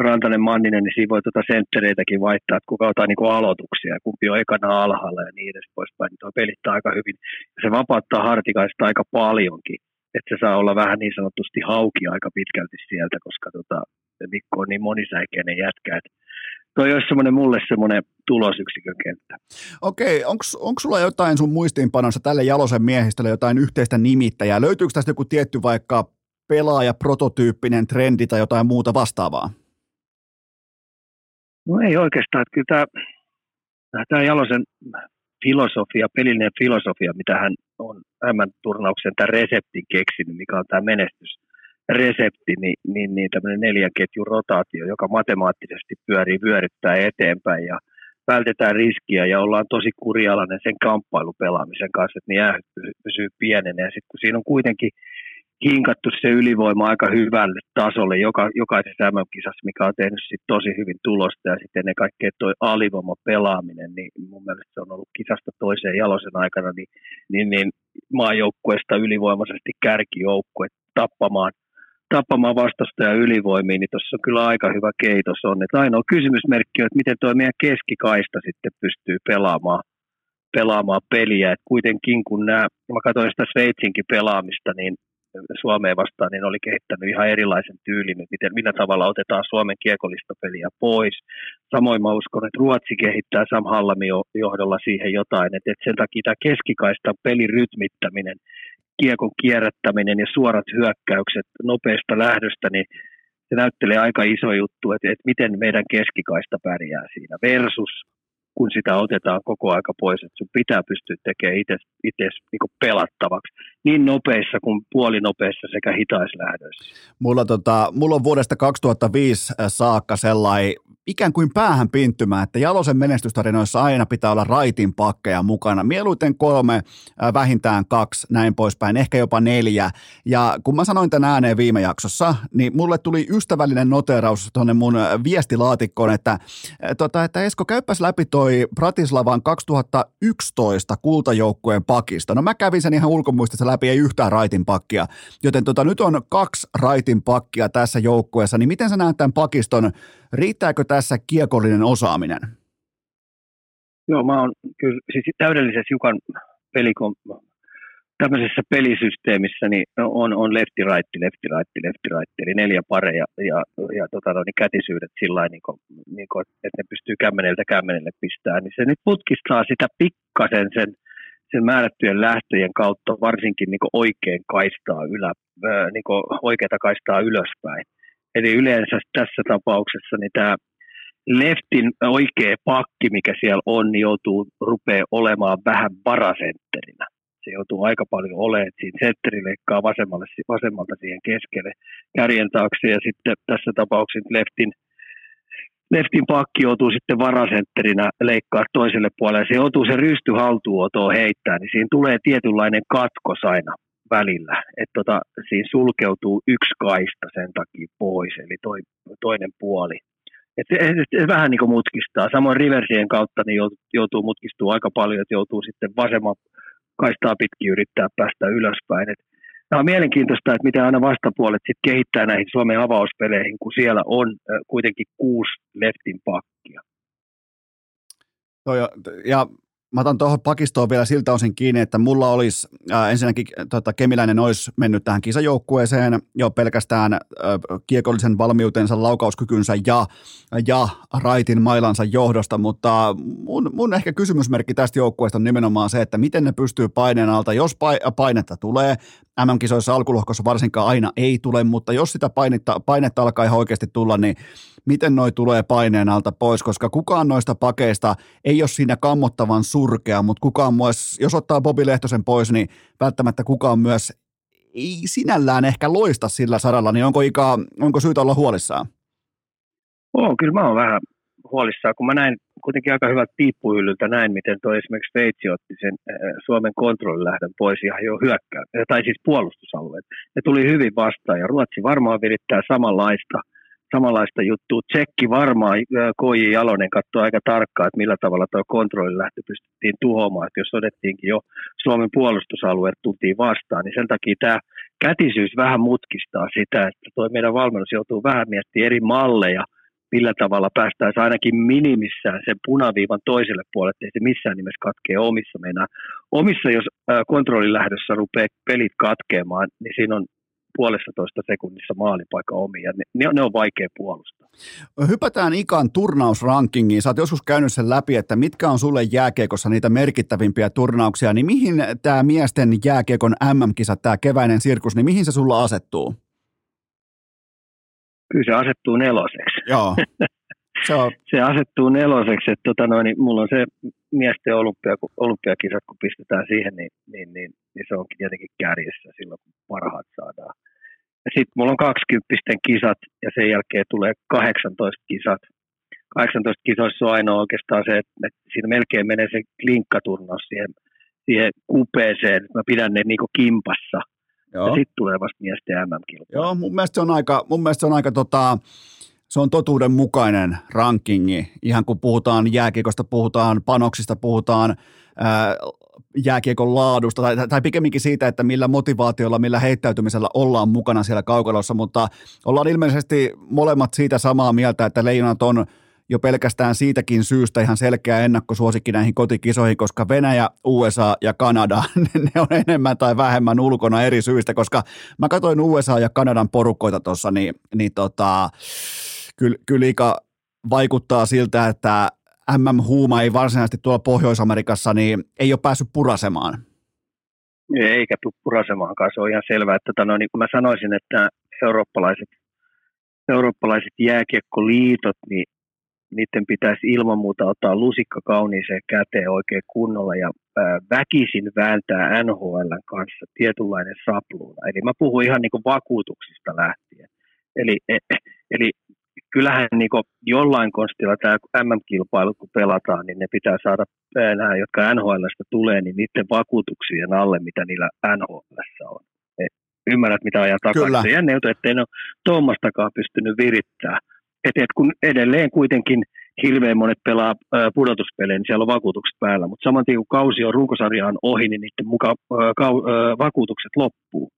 [SPEAKER 3] Rantanen Manninen, niin siinä voi tuota senttereitäkin vaihtaa, että kuka ottaa niin aloituksia, kumpi on ekana alhaalla ja niin edes poispäin, niin tuo pelittää aika hyvin. Ja se vapauttaa Hartikaista aika paljonkin, että se saa olla vähän niin sanotusti hauki aika pitkälti sieltä, koska tota, Mikko on niin monisäikeinen jätkä, että toi olisi semmoinen mulle semmoinen tulosyksikön kenttä.
[SPEAKER 1] Okei, onko sulla jotain sun muistiinpanossa tälle Jalosen miehistölle jotain yhteistä nimittäjää? Löytyykö tästä joku tietty vaikka pelaaja, prototyyppinen trendi tai jotain muuta vastaavaa?
[SPEAKER 3] No ei oikeastaan. Kyllä tämä, tämä Jalosen filosofia, pelillinen filosofia, mitä hän on M-turnauksen tämän reseptin keksinyt, mikä on tämä menestys, resepti, niin, niin, niin tämmöinen neljän ketjun rotaatio, joka matemaattisesti pyörii, vyöryttää eteenpäin ja vältetään riskiä ja ollaan tosi kurialainen sen kamppailupelaamisen kanssa, että niin äähyt pysyy pienenä. Ja sitten kun siinä on kuitenkin hinkattu se ylivoima aika hyvälle tasolle joka, jokaisessa MM-kisassa, mikä on tehnyt sit tosi hyvin tulosta ja sitten ennen kaikkea tuo alivoima pelaaminen, niin mun mielestä se on ollut kisasta toiseen jalosen aikana, niin, niin, niin maajoukkueesta ylivoimaisesti kärkijoukkue tappamaan tappamaan vastustaja ylivoimiin, niin tuossa on kyllä aika hyvä keitos on. Että ainoa kysymysmerkki on, että miten tuo meidän keskikaista sitten pystyy pelaamaan, pelaamaan peliä. Et kuitenkin kun nämä, mä katsoin sitä Sveitsinkin pelaamista, niin Suomeen vastaan, niin oli kehittänyt ihan erilaisen tyylin, miten, millä tavalla otetaan Suomen kiekollista peliä pois. Samoin mä uskon, että Ruotsi kehittää Sam Hallami johdolla siihen jotain, että, että sen takia tämä keskikaista pelin rytmittäminen, kiekon kierrättäminen ja suorat hyökkäykset nopeasta lähdöstä, niin se näyttelee aika iso juttu, että, että miten meidän keskikaista pärjää siinä versus kun sitä otetaan koko aika pois, että sun pitää pystyä tekemään itse niin pelattavaksi niin nopeissa kuin puolinopeissa sekä hitaislähdöissä.
[SPEAKER 1] Mulla, tota, mulla on vuodesta 2005 saakka sellainen ikään kuin päähän pinttymä, että Jalosen menestystarinoissa aina pitää olla raitin pakkeja mukana. Mieluiten kolme, vähintään kaksi, näin poispäin, ehkä jopa neljä. Ja kun mä sanoin tämän ääneen viime jaksossa, niin mulle tuli ystävällinen noteraus tuonne mun viestilaatikkoon, että, tota, että Esko, käypäs läpi toi Bratislavan 2011 kultajoukkueen pakista. No mä kävin sen ihan ulkomuistissa läpi, ei yhtään raitin pakkia. Joten tota, nyt on kaksi raitin pakkia tässä joukkueessa, niin miten sä näet tämän pakiston Riittääkö tässä kiekollinen osaaminen?
[SPEAKER 3] Joo, mä oon kyllä siis täydellisessä Jukan pelikon, tämmöisessä pelisysteemissä niin on, on lefti, right, lefti, right, lefti, right, eli neljä pareja ja, ja tota, no, niin kätisyydet sillä niin niin että ne pystyy kämmeneltä kämmenelle pistää, niin se nyt putkistaa sitä pikkasen sen, sen määrättyjen lähtöjen kautta varsinkin niin oikein kaistaa ylä, niin oikeata kaistaa ylöspäin. Eli yleensä tässä tapauksessa niin tämä leftin oikea pakki, mikä siellä on, niin joutuu rupeaa olemaan vähän varasentterinä. Se joutuu aika paljon olemaan, siinä sentteri leikkaa vasemmalle, vasemmalta siihen keskelle kärjen taakse ja sitten tässä tapauksessa leftin, leftin pakki joutuu sitten varasentterinä leikkaa toiselle puolelle. Se joutuu se rysty haltuunotoon heittää, niin siinä tulee tietynlainen katkos aina välillä. Että tota, siinä sulkeutuu yksi kaista sen takia pois, eli toi, toinen puoli. Et se, se, se vähän niin kuin mutkistaa. Samoin riversien kautta niin joutuu mutkistua aika paljon, että joutuu sitten vasemman kaistaa pitkin yrittää päästä ylöspäin. Et Tämä on mielenkiintoista, että miten aina vastapuolet sit kehittää näihin Suomen avauspeleihin, kun siellä on kuitenkin kuusi leftin pakkia.
[SPEAKER 1] No ja, ja mä otan tuohon pakistoon vielä siltä osin kiinni, että mulla olisi äh, ensinnäkin tota, Kemiläinen olisi mennyt tähän kisajoukkueeseen jo pelkästään äh, kiekollisen valmiutensa, laukauskykynsä ja, ja raitin mailansa johdosta, mutta mun, mun ehkä kysymysmerkki tästä joukkueesta on nimenomaan se, että miten ne pystyy paineen alta, jos painetta tulee, MM-kisoissa alkulohkossa varsinkaan aina ei tule, mutta jos sitä painetta, painetta alkaa ihan oikeasti tulla, niin miten noi tulee paineen alta pois, koska kukaan noista pakeista ei ole siinä kammottavan surkea, mutta kukaan myös, jos ottaa Bobi Lehtosen pois, niin välttämättä kukaan myös ei sinällään ehkä loista sillä saralla, niin onko, Ika, onko syytä olla huolissaan?
[SPEAKER 3] Oo, kyllä mä oon vähän huolissaan, kun mä näin kuitenkin aika hyvät piippuhyllyltä näin, miten tuo esimerkiksi Sveitsi otti sen Suomen kontrollilähdön pois ihan jo hyökkää, tai siis puolustusalueet. Ne tuli hyvin vastaan ja Ruotsi varmaan virittää samanlaista – samanlaista juttua. Tsekki varmaan, Koji Jalonen katsoi aika tarkkaan, että millä tavalla tuo kontrollilähtö pystyttiin tuhoamaan. Että jos todettiinkin jo Suomen puolustusalueet tultiin vastaan, niin sen takia tämä kätisyys vähän mutkistaa sitä, että tuo meidän valmennus joutuu vähän miettimään eri malleja, millä tavalla päästäisiin ainakin minimissään sen punaviivan toiselle puolelle, että ei se missään nimessä katkee omissa meinaa. Omissa, jos kontrollilähdössä rupeaa pelit katkeamaan, niin siinä on puolessa toista sekunnissa maalipaikka omia. Ne, ne on vaikea puolustaa.
[SPEAKER 1] Hypätään Ikan turnausrankingiin. Sä oot joskus käynyt sen läpi, että mitkä on sulle jääkiekossa niitä merkittävimpiä turnauksia, niin mihin tämä miesten jääkiekon MM-kisa, tämä keväinen sirkus, niin mihin se sulla asettuu?
[SPEAKER 3] Kyllä se asettuu neloseksi.
[SPEAKER 1] Joo. (laughs)
[SPEAKER 3] Se, on... se asettuu neloseksi, että tota noin, niin mulla on se miesten olympia, olympiakisat, kun pistetään siihen, niin, niin, niin, niin se on tietenkin kärjessä silloin, kun parhaat saadaan. Ja sitten mulla on 20 kisat ja sen jälkeen tulee 18 kisat. 18 kisoissa on ainoa oikeastaan se, että, että siinä melkein menee se klinkkaturnaus siihen, siihen kupeeseen. Mä pidän ne niinku kimpassa. Joo. Ja sitten tulee vasta miesten MM-kilpailu.
[SPEAKER 1] Joo, mun mielestä se on aika, mun mielestä se on aika tota, se on totuudenmukainen rankingi. Ihan kun puhutaan jääkiekosta, puhutaan panoksista, puhutaan ää, jääkiekon laadusta tai, tai pikemminkin siitä, että millä motivaatiolla, millä heittäytymisellä ollaan mukana siellä kaukalossa, mutta ollaan ilmeisesti molemmat siitä samaa mieltä, että leijonat on jo pelkästään siitäkin syystä ihan selkeä ennakkosuosikki näihin kotikisoihin, koska Venäjä, USA ja Kanada, (laughs) ne on enemmän tai vähemmän ulkona eri syistä, koska mä katsoin USA ja Kanadan porukoita tuossa, niin, niin tota, kyllä, kyllä vaikuttaa siltä, että MM-huuma ei varsinaisesti tuolla Pohjois-Amerikassa, niin ei ole päässyt purasemaan.
[SPEAKER 3] Eikä tule purasemaankaan, se on ihan selvää. Että tota, no, niin kuin mä sanoisin, että eurooppalaiset, eurooppalaiset jääkiekkoliitot, niin niiden pitäisi ilman muuta ottaa lusikka kauniiseen käteen oikein kunnolla ja väkisin vääntää NHLn kanssa tietynlainen sapluuna. Eli mä puhun ihan niin kuin vakuutuksista lähtien. Eli, e, eli kyllähän niin jollain konstilla tämä MM-kilpailu, kun pelataan, niin ne pitää saada nämä, jotka NHLstä tulee, niin niiden vakuutuksien alle, mitä niillä NHLssä on. Et ymmärrät, mitä ajan takaa. Se jännä juttu, ettei ne ole Tuomastakaan pystynyt virittämään. Et, et kun edelleen kuitenkin hirveän monet pelaa pudotuspelejä, niin siellä on vakuutukset päällä, mutta saman tien kun kausi on runkosarjaan ohi, niin niiden mukaan ää, kau, vakuutukset loppuu.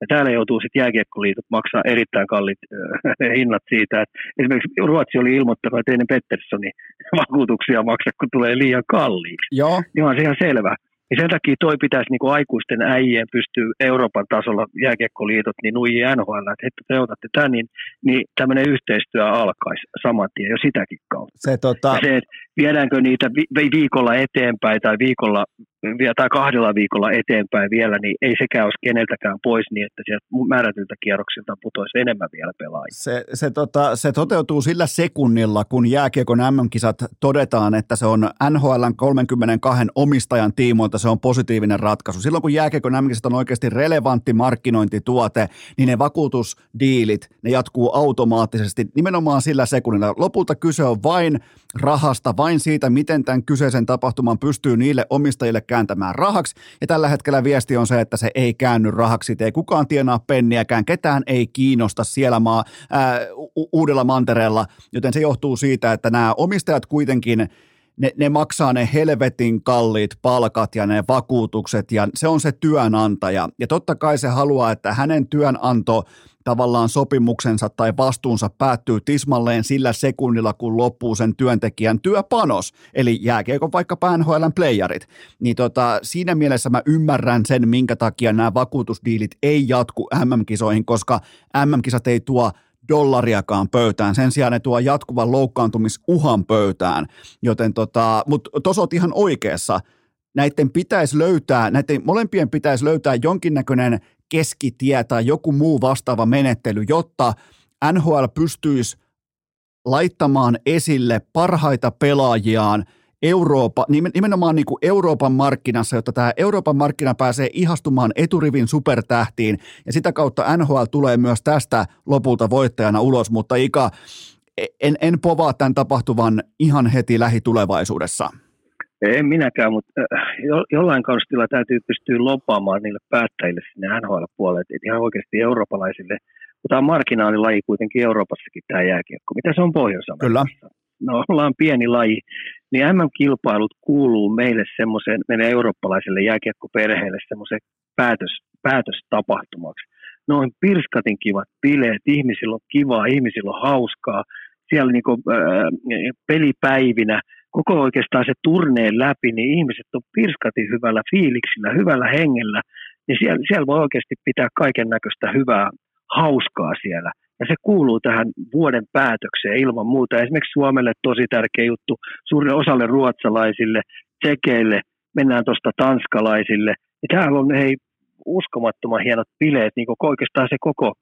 [SPEAKER 3] Ja täällä joutuu sitten jääkiekkoliitot maksaa erittäin kallit äh, (laughs) hinnat siitä, että esimerkiksi Ruotsi oli ilmoittanut, että ei ne Petterssonin (laughs) vakuutuksia maksa, kun tulee liian kalliiksi.
[SPEAKER 1] Joo.
[SPEAKER 3] Niin on se ihan selvä. Ja sen takia toi pitäisi niin kuin aikuisten äijien pystyä Euroopan tasolla jääkiekkoliitot niin nuijii NHL, että heti te otatte tämän, niin, niin tämmöinen yhteistyö alkaisi saman tien jo sitäkin kautta.
[SPEAKER 1] Se, tota...
[SPEAKER 3] ja se, että viedäänkö niitä vi- viikolla eteenpäin tai viikolla tai kahdella viikolla eteenpäin vielä, niin ei sekään olisi keneltäkään pois niin, että sieltä määrätyltä kierroksilta putoisi enemmän vielä pelaajia.
[SPEAKER 1] Se, se, tota, se toteutuu sillä sekunnilla, kun jääkiekon MM-kisat todetaan, että se on NHLn 32 omistajan tiimoilta se on positiivinen ratkaisu. Silloin kun jääkiekon MM-kisat on oikeasti relevantti markkinointituote, niin ne vakuutusdiilit, ne jatkuu automaattisesti nimenomaan sillä sekunnilla. Lopulta kyse on vain rahasta, vain siitä, miten tämän kyseisen tapahtuman pystyy niille omistajille kääntämään rahaksi. Ja tällä hetkellä viesti on se, että se ei käänny rahaksi. Ei kukaan tienaa penniäkään, ketään ei kiinnosta siellä maa, ää, u- uudella mantereella, joten se johtuu siitä, että nämä omistajat kuitenkin ne, ne maksaa ne helvetin kalliit palkat ja ne vakuutukset ja se on se työnantaja. Ja totta kai se haluaa, että hänen työnanto tavallaan sopimuksensa tai vastuunsa päättyy tismalleen sillä sekunnilla, kun loppuu sen työntekijän työpanos, eli jääkeekö vaikka NHLn playerit. Niin tota, siinä mielessä mä ymmärrän sen, minkä takia nämä vakuutusdiilit ei jatku MM-kisoihin, koska MM-kisat ei tuo dollariakaan pöytään. Sen sijaan ne tuo jatkuvan loukkaantumisuhan pöytään. Joten tota, mutta tuossa ihan oikeassa. Näiden pitäisi löytää, näiden molempien pitäisi löytää jonkinnäköinen keskitie tai joku muu vastaava menettely, jotta NHL pystyisi laittamaan esille parhaita pelaajiaan Eurooppa, nimenomaan niin kuin Euroopan markkinassa, jotta tämä Euroopan markkina pääsee ihastumaan eturivin supertähtiin ja sitä kautta NHL tulee myös tästä lopulta voittajana ulos, mutta Ika, en, en povaa tämän tapahtuvan ihan heti lähitulevaisuudessa.
[SPEAKER 3] En minäkään, mutta äh, jo, jollain kaustilla täytyy pystyä lopaamaan niille päättäjille sinne NHL-puolelle, että ihan oikeasti eurooppalaisille, mutta tämä on marginaalilaji kuitenkin Euroopassakin tämä jääkiekko. Mitä se on pohjois
[SPEAKER 1] Kyllä.
[SPEAKER 3] No ollaan pieni laji, niin MM-kilpailut kuuluu meille semmoiseen, meille eurooppalaisille jääkiekkoperheille semmoiseen päätös, päätöstapahtumaksi. Ne on pirskatin kivat bileet, ihmisillä on kivaa, ihmisillä on hauskaa, siellä niinku, äh, pelipäivinä – koko oikeastaan se turneen läpi, niin ihmiset on pirskati hyvällä fiiliksillä, hyvällä hengellä, niin siellä, siellä voi oikeasti pitää kaiken näköistä hyvää, hauskaa siellä. Ja se kuuluu tähän vuoden päätökseen ilman muuta. Esimerkiksi Suomelle tosi tärkeä juttu, suurelle osalle ruotsalaisille, tsekeille, mennään tuosta tanskalaisille. Ja täällä on hei, uskomattoman hienot bileet, niin koko, oikeastaan se koko,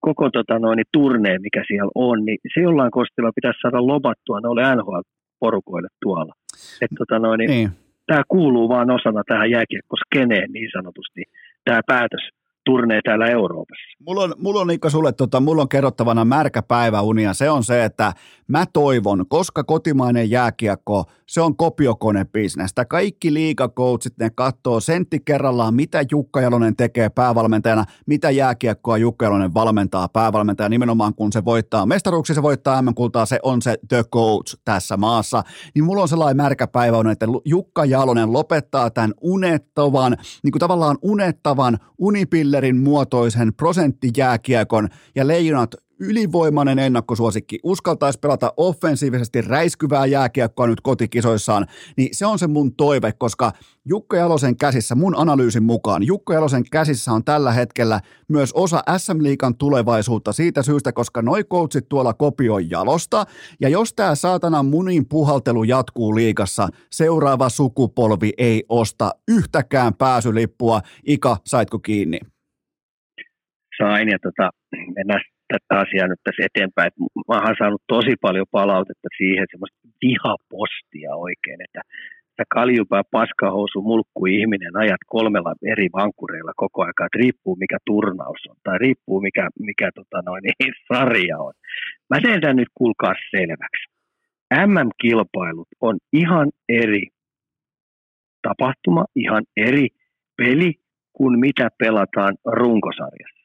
[SPEAKER 3] koko tota noin, turneen, mikä siellä on, niin se jollain kostilla pitäisi saada lobattua noille NHL porukoille tuolla. Et, tota noin, niin, niin. Tämä kuuluu vaan osana tähän jääkiekkoskeneen niin sanotusti, tämä päätös turnee täällä Euroopassa.
[SPEAKER 1] Mulla on, mulla on Ikka sulle, tota, mulla on kerrottavana märkä päiväunia. Se on se, että mä toivon, koska kotimainen jääkiekko, se on kopiokonebisnestä. Kaikki liikakoutsit, ne katsoo sentti kerrallaan, mitä Jukka Jalonen tekee päävalmentajana, mitä jääkiekkoa Jukka Jalonen valmentaa päävalmentaja. Nimenomaan kun se voittaa mestaruuksia, se voittaa M-kultaa, se on se the coach tässä maassa. Niin mulla on sellainen märkä päiväunia, että Jukka Jalonen lopettaa tämän unettavan, niin kuin tavallaan unettavan unipillerin muotoisen prosenttijääkiekon ja leijonat ylivoimainen ennakkosuosikki, uskaltaisi pelata offensiivisesti räiskyvää jääkiekkoa nyt kotikisoissaan, niin se on se mun toive, koska Jukka Jalosen käsissä, mun analyysin mukaan, Jukka Jalosen käsissä on tällä hetkellä myös osa SM Liikan tulevaisuutta siitä syystä, koska noi coachit tuolla kopioi Jalosta, ja jos tämä saatana munin puhaltelu jatkuu liikassa, seuraava sukupolvi ei osta yhtäkään pääsylippua. Ika, saitko kiinni?
[SPEAKER 3] Sain, ja tota, mennään tätä asiaa nyt tässä eteenpäin. Mä oon saanut tosi paljon palautetta siihen, semmoista vihapostia oikein, että sä kaljupää paskahousu mulkku ihminen ajat kolmella eri vankureilla koko ajan, että riippuu mikä turnaus on tai riippuu mikä, mikä tota noin, (laughs) sarja on. Mä teen tämän nyt kuulkaa selväksi. MM-kilpailut on ihan eri tapahtuma, ihan eri peli kuin mitä pelataan runkosarjassa.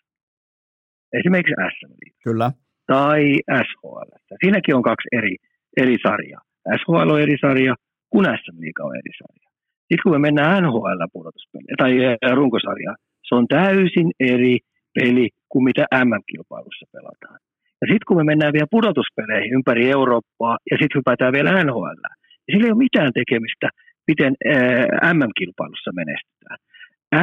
[SPEAKER 3] Esimerkiksi SM
[SPEAKER 1] Kyllä.
[SPEAKER 3] tai SHL. Siinäkin on kaksi eri, eri sarjaa. SHL on eri sarja, kun SM Liiga on eri sarja. Sitten kun me mennään NHL-pudotuspeliin tai runkosarjaan, se on täysin eri peli kuin mitä MM-kilpailussa pelataan. Ja sitten kun me mennään vielä pudotuspeleihin ympäri Eurooppaa ja sitten hypätään vielä NHL, niin sillä ei ole mitään tekemistä, miten MM-kilpailussa menestytään.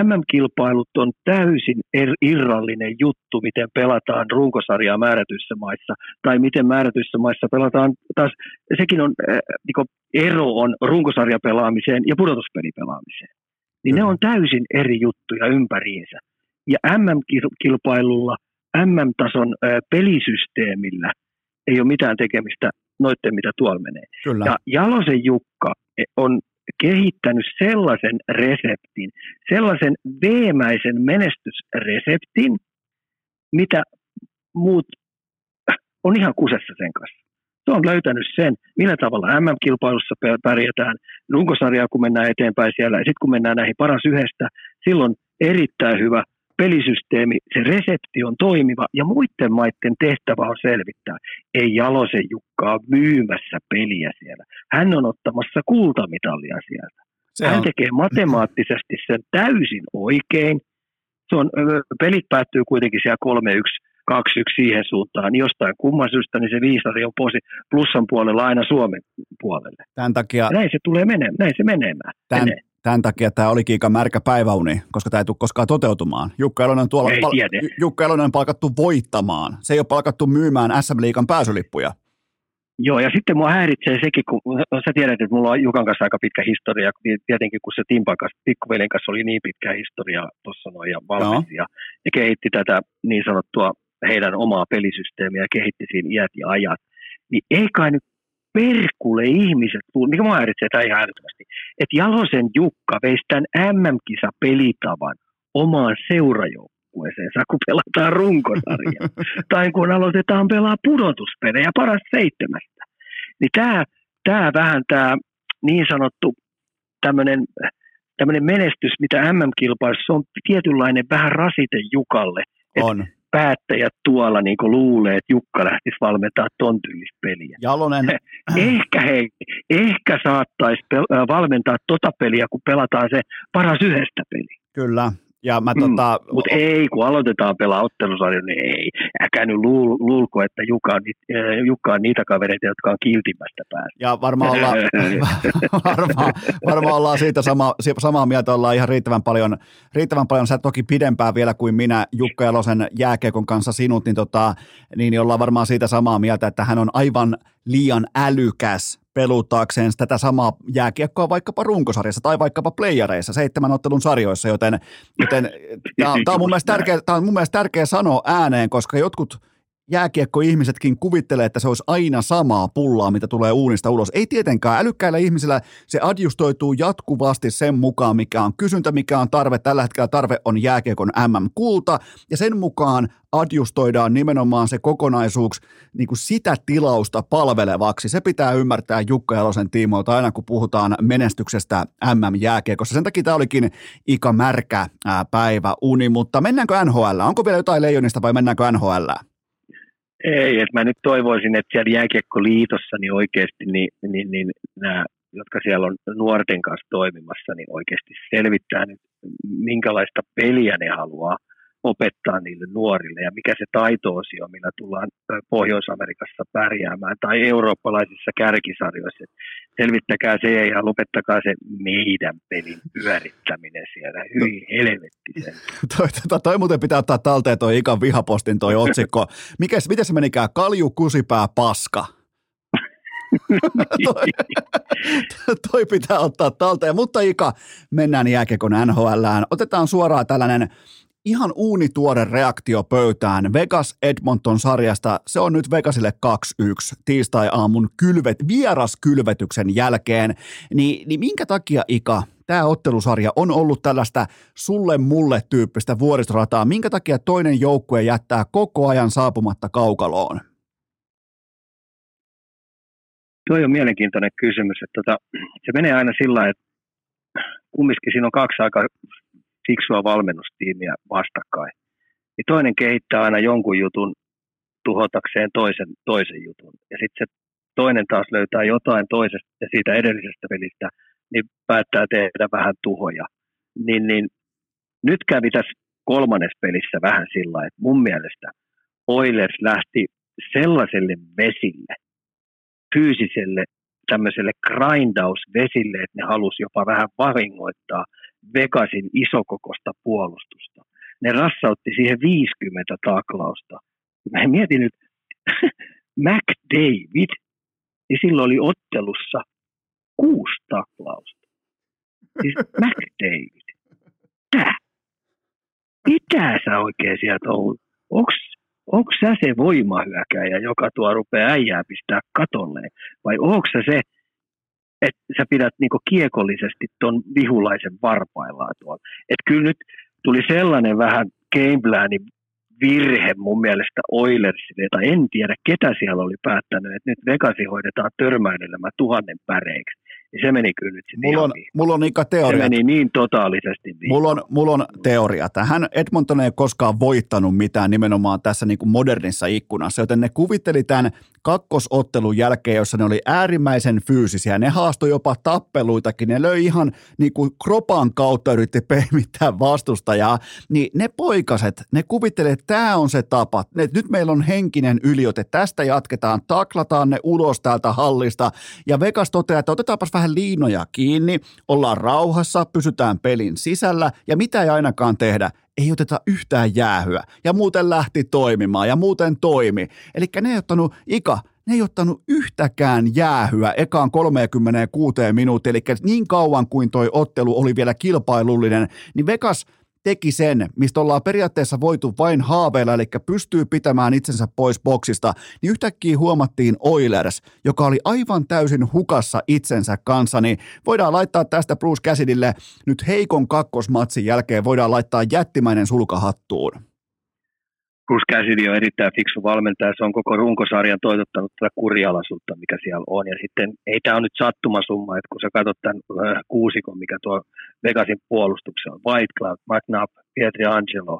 [SPEAKER 3] MM-kilpailut on täysin er, irrallinen juttu, miten pelataan runkosarjaa määrätyissä maissa, tai miten määrätyissä maissa pelataan taas, sekin on, äh, niin ero on runkosarjapelaamiseen ja pudotuspelipelaamiseen. Niin ne on täysin eri juttuja ympäriinsä. Ja MM-kilpailulla, MM-tason äh, pelisysteemillä ei ole mitään tekemistä noitten, mitä tuolla menee.
[SPEAKER 1] Kyllä.
[SPEAKER 3] Ja Jalosen Jukka on kehittänyt sellaisen reseptin, sellaisen veemäisen menestysreseptin, mitä muut on ihan kusessa sen kanssa. Se on löytänyt sen, millä tavalla MM-kilpailussa pärjätään, runkosarjaa kun mennään eteenpäin siellä, ja sitten kun mennään näihin paras yhdestä, silloin erittäin hyvä pelisysteemi, se resepti on toimiva ja muiden maiden tehtävä on selvittää. Ei Jalosen Jukkaa myymässä peliä siellä. Hän on ottamassa kultamitalia sieltä. Se Hän on. tekee matemaattisesti sen täysin oikein. Se on, pelit päättyy kuitenkin siellä 3-1 2-1 siihen suuntaan, niin jostain kumman syystä niin se viisari on posi plussan puolella aina Suomen puolelle.
[SPEAKER 1] Tämän takia...
[SPEAKER 3] Ja näin se tulee menemään, näin se menemään.
[SPEAKER 1] Tämän, menee. Tämän takia tämä olikin aika märkä päiväuni, koska tämä ei tule koskaan toteutumaan. Jukka Elonen, tuolla
[SPEAKER 3] ei pal-
[SPEAKER 1] Jukka Elonen on palkattu voittamaan. Se ei ole palkattu myymään SM-liigan pääsylippuja.
[SPEAKER 3] Joo, ja sitten mua häiritsee sekin, kun sä tiedät, että mulla on Jukan kanssa aika pitkä historia, tietenkin kun se Timpan kanssa, pikkuvelin kanssa oli niin pitkä historia tuossa noin ja valmis, ja, ja kehitti tätä niin sanottua heidän omaa pelisysteemiä ja kehitti siinä iät ja ajat, niin ei kai nyt perkulle ihmiset, mikä mä häiritsee tämä ihan älyttömästi, että Jalosen Jukka veisi tämän MM-kisa pelitavan omaan seurajoukkueeseensa, kun pelataan runkosarja, (laughs) tai kun aloitetaan pelaa pudotuspelejä paras seitsemästä. Niin tämä, tämä vähän tämä niin sanottu tämmöinen tämmöinen menestys, mitä MM-kilpailussa on tietynlainen vähän rasite Jukalle.
[SPEAKER 1] On
[SPEAKER 3] päättäjät tuolla niin luulee, että Jukka lähtisi valmentaa ton peliä.
[SPEAKER 1] Jalonen.
[SPEAKER 3] Ehkä he, ehkä saattaisi pel- valmentaa tota peliä, kun pelataan se paras yhdestä peli.
[SPEAKER 1] Kyllä, ja mä, tota...
[SPEAKER 3] mm, Mutta ei, kun aloitetaan pelaa ottelusarja, niin ei. Äkä nyt luul, luulko, että Jukka on, äh, Jukka on niitä kavereita, jotka on kiltimmästä päästä.
[SPEAKER 1] Ja varmaan ollaan, (laughs) varmaan, varmaan ollaan siitä sama, samaa mieltä, ollaan ihan riittävän paljon, riittävän paljon, sä toki pidempään vielä kuin minä Jukka Jalosen jääkiekon kanssa sinut, niin, tota, niin ollaan varmaan siitä samaa mieltä, että hän on aivan liian älykäs peluttaakseen tätä samaa jääkiekkoa vaikkapa runkosarjassa tai vaikkapa playareissa, seitsemän ottelun sarjoissa, joten, joten tämä on, on mun mielestä tärkeä, on mun mielestä tärkeä sanoa ääneen, koska jotkut jääkiekko-ihmisetkin kuvittelee, että se olisi aina samaa pullaa, mitä tulee uunista ulos. Ei tietenkään. Älykkäillä ihmisillä se adjustoituu jatkuvasti sen mukaan, mikä on kysyntä, mikä on tarve. Tällä hetkellä tarve on jääkiekon MM-kulta, ja sen mukaan adjustoidaan nimenomaan se kokonaisuus niin kuin sitä tilausta palvelevaksi. Se pitää ymmärtää Jukka Jalosen tiimoilta aina, kun puhutaan menestyksestä MM-jääkiekossa. Sen takia tämä olikin Ika Märkä päivä uni, mutta mennäänkö NHL? Onko vielä jotain leijonista vai mennäänkö NHL?
[SPEAKER 3] Ei, että mä nyt toivoisin, että siellä jääkiekkoliitossa niin oikeasti niin, niin, niin nämä, jotka siellä on nuorten kanssa toimimassa, niin oikeasti selvittää nyt, minkälaista peliä ne haluaa opettaa niille nuorille ja mikä se taito-osio, millä tullaan Pohjois-Amerikassa pärjäämään tai eurooppalaisissa kärkisarjoissa. Selvittäkää se ja lopettakaa se meidän pelin pyörittäminen siellä. Hyi helvetti sen. (laughs)
[SPEAKER 1] toi, toi, toi, muuten pitää ottaa talteen toi Ikan vihapostin toi otsikko. Mikäs, miten se menikään? Kalju, kusipää, paska. (laughs) toi, toi pitää ottaa talteen. Mutta Ika, mennään jääkekon NHLään. Otetaan suoraan tällainen uunituore reaktio pöytään Vegas Edmonton sarjasta. Se on nyt Vegasille 2-1 tiistai-aamun kylvet, vieraskylvetyksen jälkeen. Ni, niin minkä takia Ika tämä ottelusarja on ollut tällaista sulle mulle tyyppistä vuoristorataa? Minkä takia toinen joukkue jättää koko ajan saapumatta kaukaloon?
[SPEAKER 3] Tuo on mielenkiintoinen kysymys. Että tota, se menee aina sillä että kumminkin siinä on kaksi aika fiksua valmennustiimiä vastakkain. Niin toinen kehittää aina jonkun jutun tuhotakseen toisen, toisen jutun. Ja sitten se toinen taas löytää jotain toisesta ja siitä edellisestä pelistä, niin päättää tehdä vähän tuhoja. Niin, niin nyt kävi tässä kolmannessa pelissä vähän sillä että mun mielestä Oilers lähti sellaiselle vesille, fyysiselle tämmöiselle grindausvesille, että ne halusi jopa vähän vahingoittaa Vegasin isokokosta puolustusta. Ne rassautti siihen 50 taklausta. Mä mietin nyt, (laughs) McDavid, niin silloin oli ottelussa kuusi taklausta. Siis (laughs) McDavid. Tää. Mitä sä oikein sieltä on? Onks, onks sä se voimahyökäjä, joka tuo rupeaa äijää pistää katolle? Vai onko se, että sä pidät niinku kiekollisesti ton vihulaisen varpaillaan tuolla. Että kyllä nyt tuli sellainen vähän gameplanin virhe mun mielestä Oilersille, tai en tiedä ketä siellä oli päättänyt, että nyt Vegasi hoidetaan törmäilyllä tuhannen päreiksi niin se meni kyllä nyt
[SPEAKER 1] mulla on, mulla on Ika teoria.
[SPEAKER 3] Se meni niin totaalisesti.
[SPEAKER 1] Mulla on, mulla on teoria. Hän Edmonton ei koskaan voittanut mitään nimenomaan tässä niin kuin modernissa ikkunassa, joten ne kuvitteli tämän kakkosottelun jälkeen, jossa ne oli äärimmäisen fyysisiä. Ne haastoi jopa tappeluitakin. Ne löi ihan niin kuin kropan kautta yritti pehmittää vastustajaa. Niin ne poikaset, ne kuvitteli, että tämä on se tapa. Et nyt meillä on henkinen yliote. Tästä jatketaan, taklataan ne ulos täältä hallista. Ja Vegas toteaa, että otetaanpas vähän liinoja kiinni, ollaan rauhassa, pysytään pelin sisällä ja mitä ei ainakaan tehdä, ei oteta yhtään jäähyä. Ja muuten lähti toimimaan ja muuten toimi. Eli ne ei ottanut, Ika, ne ei ottanut yhtäkään jäähyä ekaan 36 minuuttia, eli niin kauan kuin toi ottelu oli vielä kilpailullinen, niin Vegas – teki sen, mistä ollaan periaatteessa voitu vain haaveilla, eli pystyy pitämään itsensä pois boksista, niin yhtäkkiä huomattiin Oilers, joka oli aivan täysin hukassa itsensä kanssa, niin voidaan laittaa tästä Bruce Cassidylle nyt heikon kakkosmatsin jälkeen, voidaan laittaa jättimäinen sulkahattuun.
[SPEAKER 3] Bruce Cassidy on erittäin fiksu valmentaja, se on koko runkosarjan toitottanut tätä kurialaisuutta, mikä siellä on. Ja sitten ei tämä ole nyt sattumasumma, että kun sä katsot tämän äh, kuusikon, mikä tuo Vegasin puolustuksen on, White Cloud, McNabb, Pietri Angelo,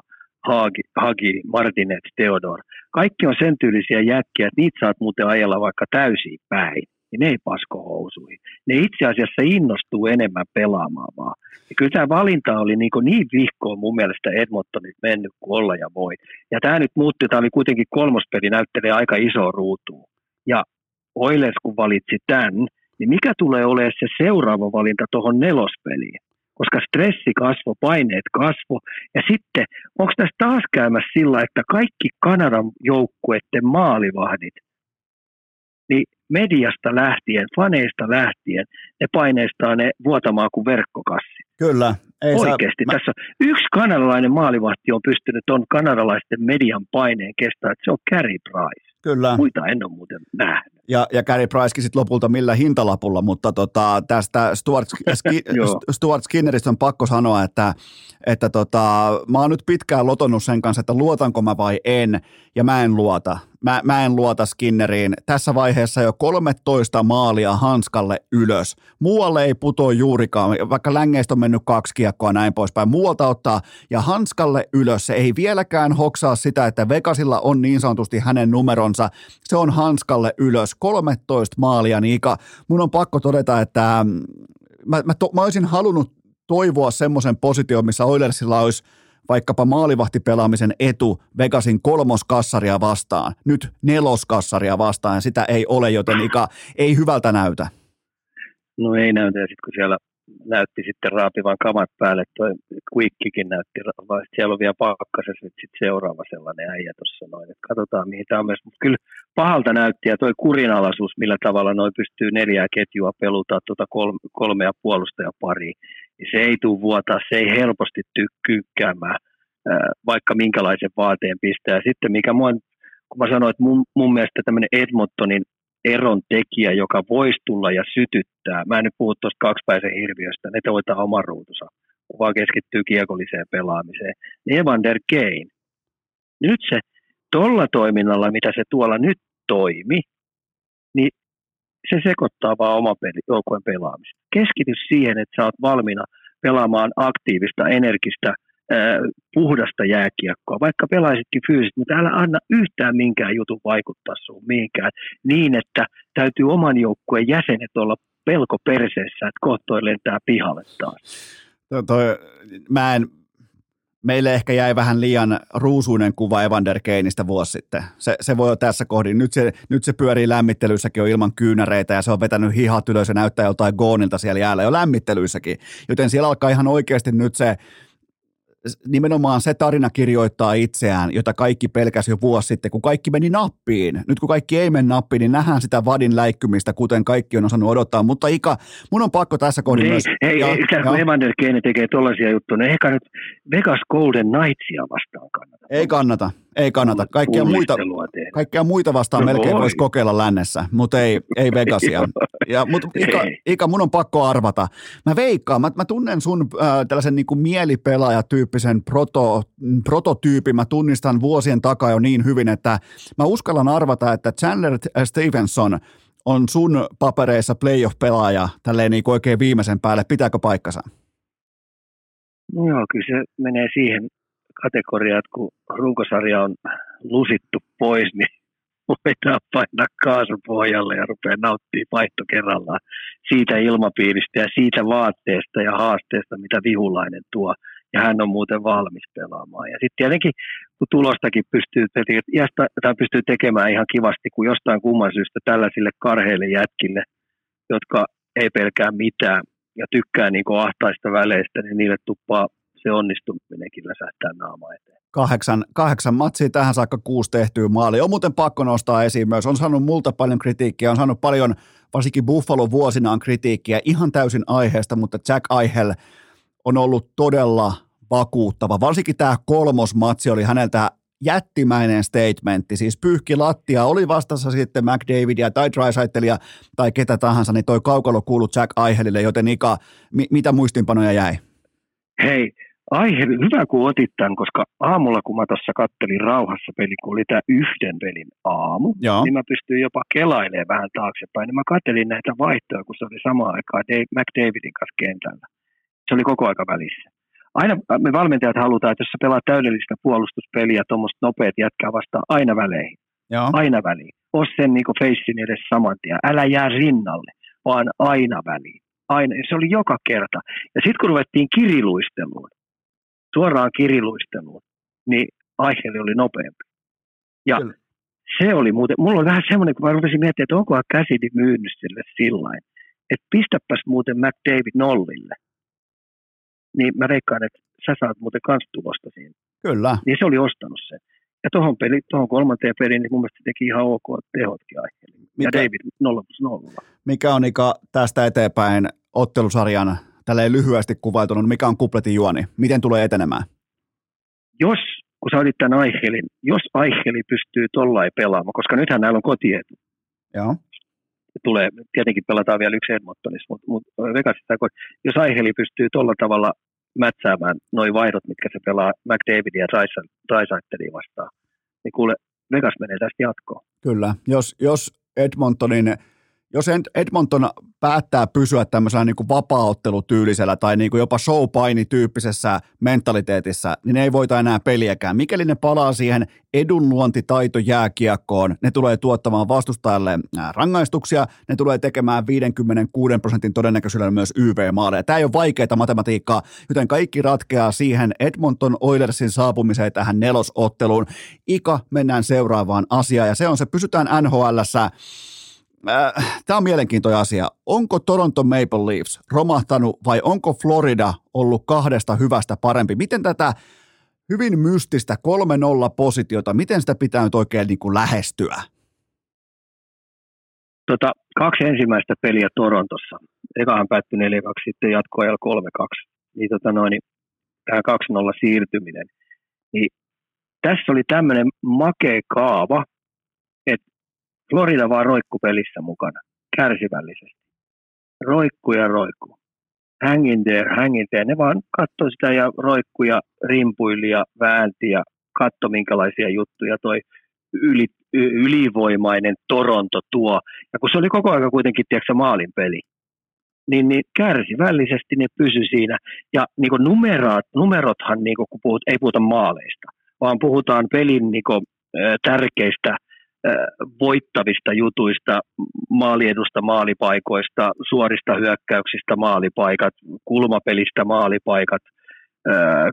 [SPEAKER 3] Hagi, Hagi, Martinet, Theodor. Kaikki on sen tyylisiä jätkiä, että niitä saat muuten ajella vaikka täysin päin niin ne ei pasko housuihin. Ne itse asiassa innostuu enemmän pelaamaan vaan. Ja kyllä tämä valinta oli niin, niin vihkoon mun mielestä Edmontonit mennyt kuin olla ja voi. Ja tämä nyt muutti, tämä oli kuitenkin kolmospeli, näyttelee aika iso ruutuun. Ja Oilers kun valitsi tämän, niin mikä tulee olemaan se seuraava valinta tuohon nelospeliin? koska stressi kasvo, paineet kasvo. Ja sitten, onko tässä taas käymässä sillä, että kaikki Kanadan joukkueiden maalivahdit – niin mediasta lähtien, faneista lähtien, ne paineistaa ne vuotamaan kuin verkkokassi.
[SPEAKER 1] Kyllä.
[SPEAKER 3] Ei Oikeasti. Saa, Tässä yksi kanadalainen maalivahti on pystynyt on kanadalaisten median paineen kestää, että se on Carey Price.
[SPEAKER 1] Kyllä.
[SPEAKER 3] Muita en ole muuten nähnyt.
[SPEAKER 1] Ja, ja Carey Price sitten lopulta millä hintalapulla, mutta tota, tästä Stuart, (laughs) Ski, Stuart Skinneristä on pakko sanoa, että, että tota, mä oon nyt pitkään lotonnut sen kanssa, että luotanko mä vai en, ja mä en luota mä, mä en luota Skinneriin. Tässä vaiheessa jo 13 maalia hanskalle ylös. Muualle ei putoa juurikaan, vaikka längeistä on mennyt kaksi kiekkoa näin poispäin. Muualta ottaa ja hanskalle ylös. Se ei vieläkään hoksaa sitä, että Vegasilla on niin sanotusti hänen numeronsa. Se on hanskalle ylös. 13 maalia, Niika. Mun on pakko todeta, että mm, mä, mä, to, mä olisin halunnut toivoa semmoisen position, missä Oilersilla olisi vaikkapa maalivahtipelaamisen etu Vegasin kolmoskassaria vastaan, nyt neloskassaria vastaan, sitä ei ole, joten Ika ei hyvältä näytä.
[SPEAKER 3] No ei näytä, ja sitten kun siellä näytti sitten raapivan kamat päälle, toi Quickkikin näytti, vaan siellä on vielä pakkasessa nyt sitten seuraava sellainen äijä tuossa noin, että katsotaan mihin tämä on myös, mutta kyllä pahalta näytti ja toi kurinalaisuus, millä tavalla noin pystyy neljää ketjua peluttaa tuota kolme, kolmea puolustajapariin, niin se ei tule vuotaa, se ei helposti tykkyykkäämään, vaikka minkälaisen vaateen pistää. Sitten mikä mua, kun mä sanoin, että mun, mun mielestä tämmöinen Edmontonin eron tekijä, joka voisi tulla ja sytyttää. Mä en nyt puhu tuosta kaksipäisen hirviöstä, ne hoitaa oman ruutunsa, kun vaan keskittyy kiekolliseen pelaamiseen. Evander Kane, nyt se tuolla toiminnalla, mitä se tuolla nyt toimi, niin se sekoittaa vaan oma peli, joukkueen pelaamista. Keskity siihen, että sä oot valmiina pelaamaan aktiivista, energistä, puhdasta jääkiekkoa, vaikka pelaisitkin fyysisesti, mutta älä anna yhtään minkään jutun vaikuttaa sun mihinkään niin, että täytyy oman joukkueen jäsenet olla pelko perseessä, että kohtoi lentää pihalle taas.
[SPEAKER 1] Toi, toi, mä en, meille ehkä jäi vähän liian ruusuinen kuva Evander Keinistä vuosi sitten. Se, se voi olla tässä kohdin. Nyt se, nyt se pyörii lämmittelyissäkin jo ilman kyynäreitä ja se on vetänyt hihat ylös ja näyttää joltain goonilta siellä jäällä jo lämmittelyissäkin. Joten siellä alkaa ihan oikeasti nyt se nimenomaan se tarina kirjoittaa itseään, jota kaikki pelkäsi jo vuosi sitten, kun kaikki meni nappiin. Nyt kun kaikki ei mene nappiin, niin nähdään sitä vadin läikkymistä, kuten kaikki on osannut odottaa. Mutta Ika, mun on pakko tässä kohdassa
[SPEAKER 3] ei,
[SPEAKER 1] myös...
[SPEAKER 3] Ei, ja, ei, kun Evander Kane tekee tollaisia juttuja, niin ehkä nyt Vegas Golden Knightsia vastaan kannata.
[SPEAKER 1] Ei kannata, ei kannata. Kaikkia muita, kaikkia muita vastaan no melkein voisi kokeilla lännessä, mutta ei, ei Vegasia. (laughs) Ja, mutta (laughs) Ika, Ika, mun on pakko arvata. Mä veikkaan, mä, mä tunnen sun äh, tällaisen niin kuin mielipelaajatyyppisen proto, prototyypin. Mä tunnistan vuosien takaa jo niin hyvin, että mä uskallan arvata, että Chandler Stevenson on sun papereissa playoff-pelaaja tälleen niin kuin oikein viimeisen päälle. Pitääkö paikkansa?
[SPEAKER 3] No joo, kyllä se menee siihen kategoriaan, että kun runkosarja on lusittu pois, niin voidaan painaa kaasupohjalle ja rupeaa nauttimaan vaihto kerrallaan siitä ilmapiiristä ja siitä vaatteesta ja haasteesta, mitä vihulainen tuo. Ja hän on muuten valmis pelaamaan. Ja sitten tietenkin, kun tulostakin pystyy, tai pystyy tekemään ihan kivasti, kun jostain kumman syystä tällaisille karheille jätkille, jotka ei pelkää mitään ja tykkää niin ahtaista väleistä, niin niille tuppaa se onnistuminenkin läsähtää naama eteen.
[SPEAKER 1] Kahdeksan, kahdeksan matsia tähän saakka kuusi tehtyä maali. On muuten pakko nostaa esiin myös. On saanut multa paljon kritiikkiä, on saanut paljon, varsinkin Buffalo vuosinaan kritiikkiä, ihan täysin aiheesta, mutta Jack Eichel on ollut todella vakuuttava. Varsinkin tämä kolmosmatsi oli häneltä jättimäinen statementti, siis pyyhki lattia, oli vastassa sitten McDavidia tai Drysaitelia tai ketä tahansa, niin toi kaukalo kuului Jack Eichelille, joten Ika, mi- mitä muistinpanoja jäi?
[SPEAKER 3] Hei, aihe, hyvä kun otit tämän, koska aamulla kun mä tuossa kattelin rauhassa peli, kun oli tämä yhden pelin aamu, Joo. niin mä pystyin jopa kelailemaan vähän taaksepäin. Niin mä kattelin näitä vaihtoja, kun se oli samaan aikaan Dave, McDavidin kanssa kentällä. Se oli koko aika välissä. Aina me valmentajat halutaan, että jos sä pelaat täydellistä puolustuspeliä, tuommoista nopeat jätkää vastaan aina väleihin. Joo. Aina väliin. Os sen niin feissin edes saman tien. Älä jää rinnalle, vaan aina väliin. Aina. Se oli joka kerta. Ja sitten kun ruvettiin kiriluisteluun, suoraan kiriluisteluun, niin aiheeli oli nopeampi. Ja Kyllä. se oli muuten, mulla oli vähän semmoinen, kun mä rupesin miettimään, että onkohan käsidi myynyt sille sillä että pistäpäs muuten McDavid nollille. Niin mä veikkaan, että sä saat muuten kans tulosta siinä.
[SPEAKER 1] Kyllä.
[SPEAKER 3] Niin se oli ostanut sen. Ja tuohon, peli, tuohon kolmanteen peliin, niin mun mielestä teki ihan ok tehotkin aiheelle. Ja David 0 plus 0.
[SPEAKER 1] Mikä on Ika tästä eteenpäin ottelusarjan tälleen lyhyesti kuvailtuna, mikä on kupletin juoni? Miten tulee etenemään?
[SPEAKER 3] Jos, kun sä otit tämän Aichelin, jos Aicheli pystyy tollain pelaamaan, koska nythän näillä on kotietu.
[SPEAKER 1] Joo.
[SPEAKER 3] Tulee, tietenkin pelataan vielä yksi Edmontonissa, mutta, mutta Vegasissa, jos Aicheli pystyy tuolla tavalla mätsäämään noin vaihdot, mitkä se pelaa McDavidia ja Drysaitelia vastaan, niin kuule, Vegas menee tästä jatkoon.
[SPEAKER 1] Kyllä, jos, jos Edmontonin jos Edmonton päättää pysyä tämmöisellä niin vapaaottelutyylisellä tai niin kuin jopa showpainityyppisessä mentaliteetissa, niin ne ei voita enää peliäkään. Mikäli ne palaa siihen edunluontitaito jääkiekkoon, ne tulee tuottamaan vastustajalle rangaistuksia, ne tulee tekemään 56 prosentin todennäköisyydellä myös YV-maaleja. Tämä ei ole vaikeaa matematiikkaa, joten kaikki ratkeaa siihen Edmonton Oilersin saapumiseen tähän nelosotteluun. Ika, mennään seuraavaan asiaan ja se on se, pysytään NHLssä äh, tämä on mielenkiintoinen asia. Onko Toronto Maple Leafs romahtanut vai onko Florida ollut kahdesta hyvästä parempi? Miten tätä hyvin mystistä 3-0 positiota, miten sitä pitää nyt oikein niin kuin lähestyä?
[SPEAKER 3] Tota, kaksi ensimmäistä peliä Torontossa. Ekahan päättyi 4-2, sitten jatkoajalla 3-2. Niin, tota noin, niin tähän 2-0 siirtyminen. Niin, tässä oli tämmöinen makea kaava, Florida vaan roikku pelissä mukana, kärsivällisesti. Roikku ja roikku. Hang in there, hang in there. Ne vaan katsoi sitä ja roikku ja rimpuili ja väänti ja katso minkälaisia juttuja toi yli, ylivoimainen Toronto tuo. Ja kun se oli koko ajan kuitenkin, tiedätkö, maalin peli, niin, niin kärsivällisesti ne pysy siinä. Ja niin kuin numerat, numerothan, niin kuin, kun puhut, ei puhuta maaleista, vaan puhutaan pelin niin kuin, tärkeistä – voittavista jutuista, maaliedusta maalipaikoista, suorista hyökkäyksistä maalipaikat, kulmapelistä maalipaikat,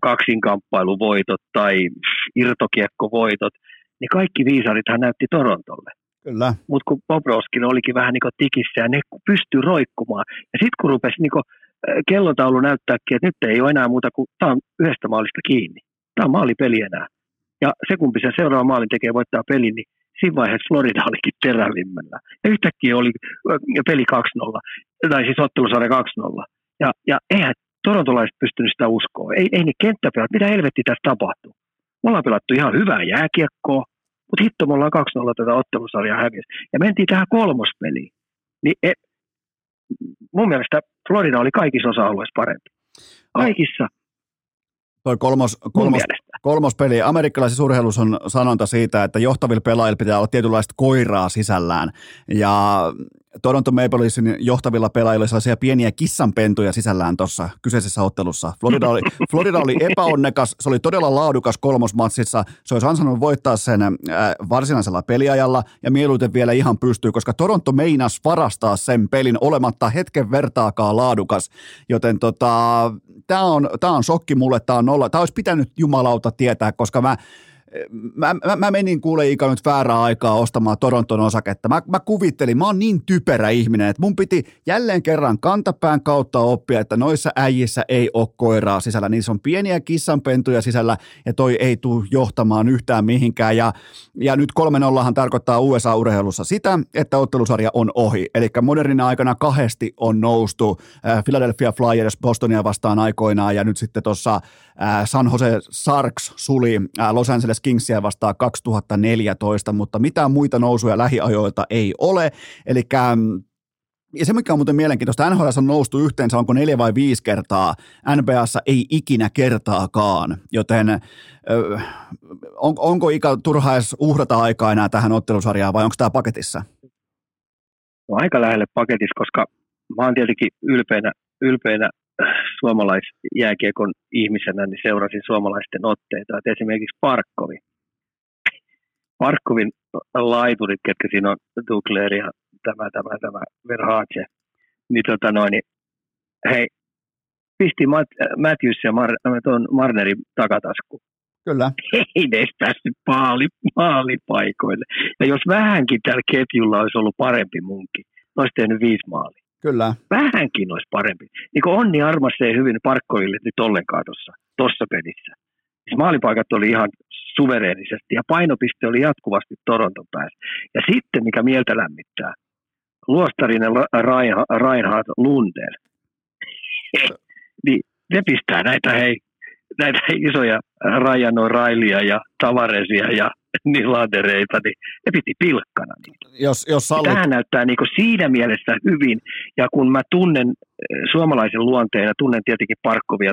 [SPEAKER 3] kaksinkamppailuvoitot tai irtokiekkovoitot, niin kaikki viisarithan näytti Torontolle.
[SPEAKER 1] Kyllä.
[SPEAKER 3] Mutta kun Bobrowskin olikin vähän niin tikissä ja ne pystyy roikkumaan. Ja sitten kun rupesi niin kellotaulu näyttääkin, että nyt ei ole enää muuta kuin tämä on yhdestä maalista kiinni. Tämä on maalipeli enää. Ja se kumpi sen seuraava maalin tekee voittaa pelin, niin siinä vaiheessa Florida olikin terävimmällä. Ja yhtäkkiä oli peli 2-0, tai siis ottelusarja 2-0. Ja, ja eihän torontolaiset pystynyt sitä uskoa. Ei, ei niin kenttäpelat, mitä helvetti tässä tapahtuu. Me ollaan pelattu ihan hyvää jääkiekkoa, mutta hitto me ollaan 2-0 tätä ottelusarjaa häviössä. Ja mentiin tähän kolmospeliin. Niin e, mun mielestä Florida oli kaikissa osa-alueissa parempi. Kaikissa.
[SPEAKER 1] Toi kolmos, kolmos, kolmos peli. Amerikkalaisessa urheilussa on sanonta siitä, että johtavilla pelaajilla pitää olla tietynlaista koiraa sisällään. Ja Toronto Maple Leafsin johtavilla pelaajilla oli sellaisia pieniä kissanpentuja sisällään tuossa kyseisessä ottelussa. Florida oli, (laughs) Florida oli epäonnekas, se oli todella laadukas kolmosmatsissa. Se olisi ansainnut voittaa sen äh, varsinaisella peliajalla ja mieluiten vielä ihan pystyy, koska Toronto meinas varastaa sen pelin olematta hetken vertaakaan laadukas. Joten tota, tämä on, tää on shokki mulle, tämä on nolla. Tämä olisi pitänyt jumalauta tietää, koska mä mä, mä, mä menin kuule Ika nyt väärää aikaa ostamaan Toronton osaketta. Mä, mä kuvittelin, mä oon niin typerä ihminen, että mun piti jälleen kerran kantapään kautta oppia, että noissa äijissä ei ole koiraa sisällä. Niissä on pieniä kissanpentuja sisällä ja toi ei tule johtamaan yhtään mihinkään. Ja, ja nyt 3 nollahan tarkoittaa USA-urheilussa sitä, että ottelusarja on ohi. Eli modernina aikana kahdesti on noustu äh, Philadelphia Flyers Bostonia vastaan aikoinaan ja nyt sitten tuossa äh, San Jose Sarks suli äh, Los Angeles Angeles Kingsia vastaan 2014, mutta mitään muita nousuja lähiajoilta ei ole. Eli ja se, mikä on muuten mielenkiintoista, NHL on noustu yhteensä, onko neljä vai viisi kertaa, NBAssa ei ikinä kertaakaan, joten on, onko ikä turha edes uhrata aikaa enää tähän ottelusarjaan vai onko tämä paketissa?
[SPEAKER 3] No aika lähelle paketissa, koska mä oon tietenkin ylpeänä, ylpeänä suomalaisjääkiekon ihmisenä niin seurasin suomalaisten otteita. Et esimerkiksi Parkkovi. Parkkovin laiturit, ketkä siinä on Dugler ja tämä, tämä, tämä Verhaatse, niin, tota noin, niin hei, pisti Mat- Matthews ja Mar- tuon Marnerin takatasku.
[SPEAKER 1] Kyllä.
[SPEAKER 3] Ei ne päässyt maali, maalipaikoille. Ja jos vähänkin tällä ketjulla olisi ollut parempi munkin, olisi tehnyt viisi maalia.
[SPEAKER 1] Kyllä.
[SPEAKER 3] Vähänkin olisi parempi. Niin kuin Onni Armas ei hyvin parkkoille nyt ollenkaan tuossa tossa pelissä. Siis maalipaikat oli ihan suvereenisesti ja painopiste oli jatkuvasti Toronton päässä. Ja sitten, mikä mieltä lämmittää, luostarinen Reinhard Lundell. (laughs) niin ne pistää näitä, hei, näitä isoja Ryan O'Reillya ja Tavaresia ja (laughs) Nylandereita, niin ne piti pilkkana niitä.
[SPEAKER 1] Jos, jos sallit...
[SPEAKER 3] Tähän näyttää niin kuin siinä mielessä hyvin, ja kun mä tunnen eh, suomalaisen luonteen ja tunnen tietenkin Parkkovia,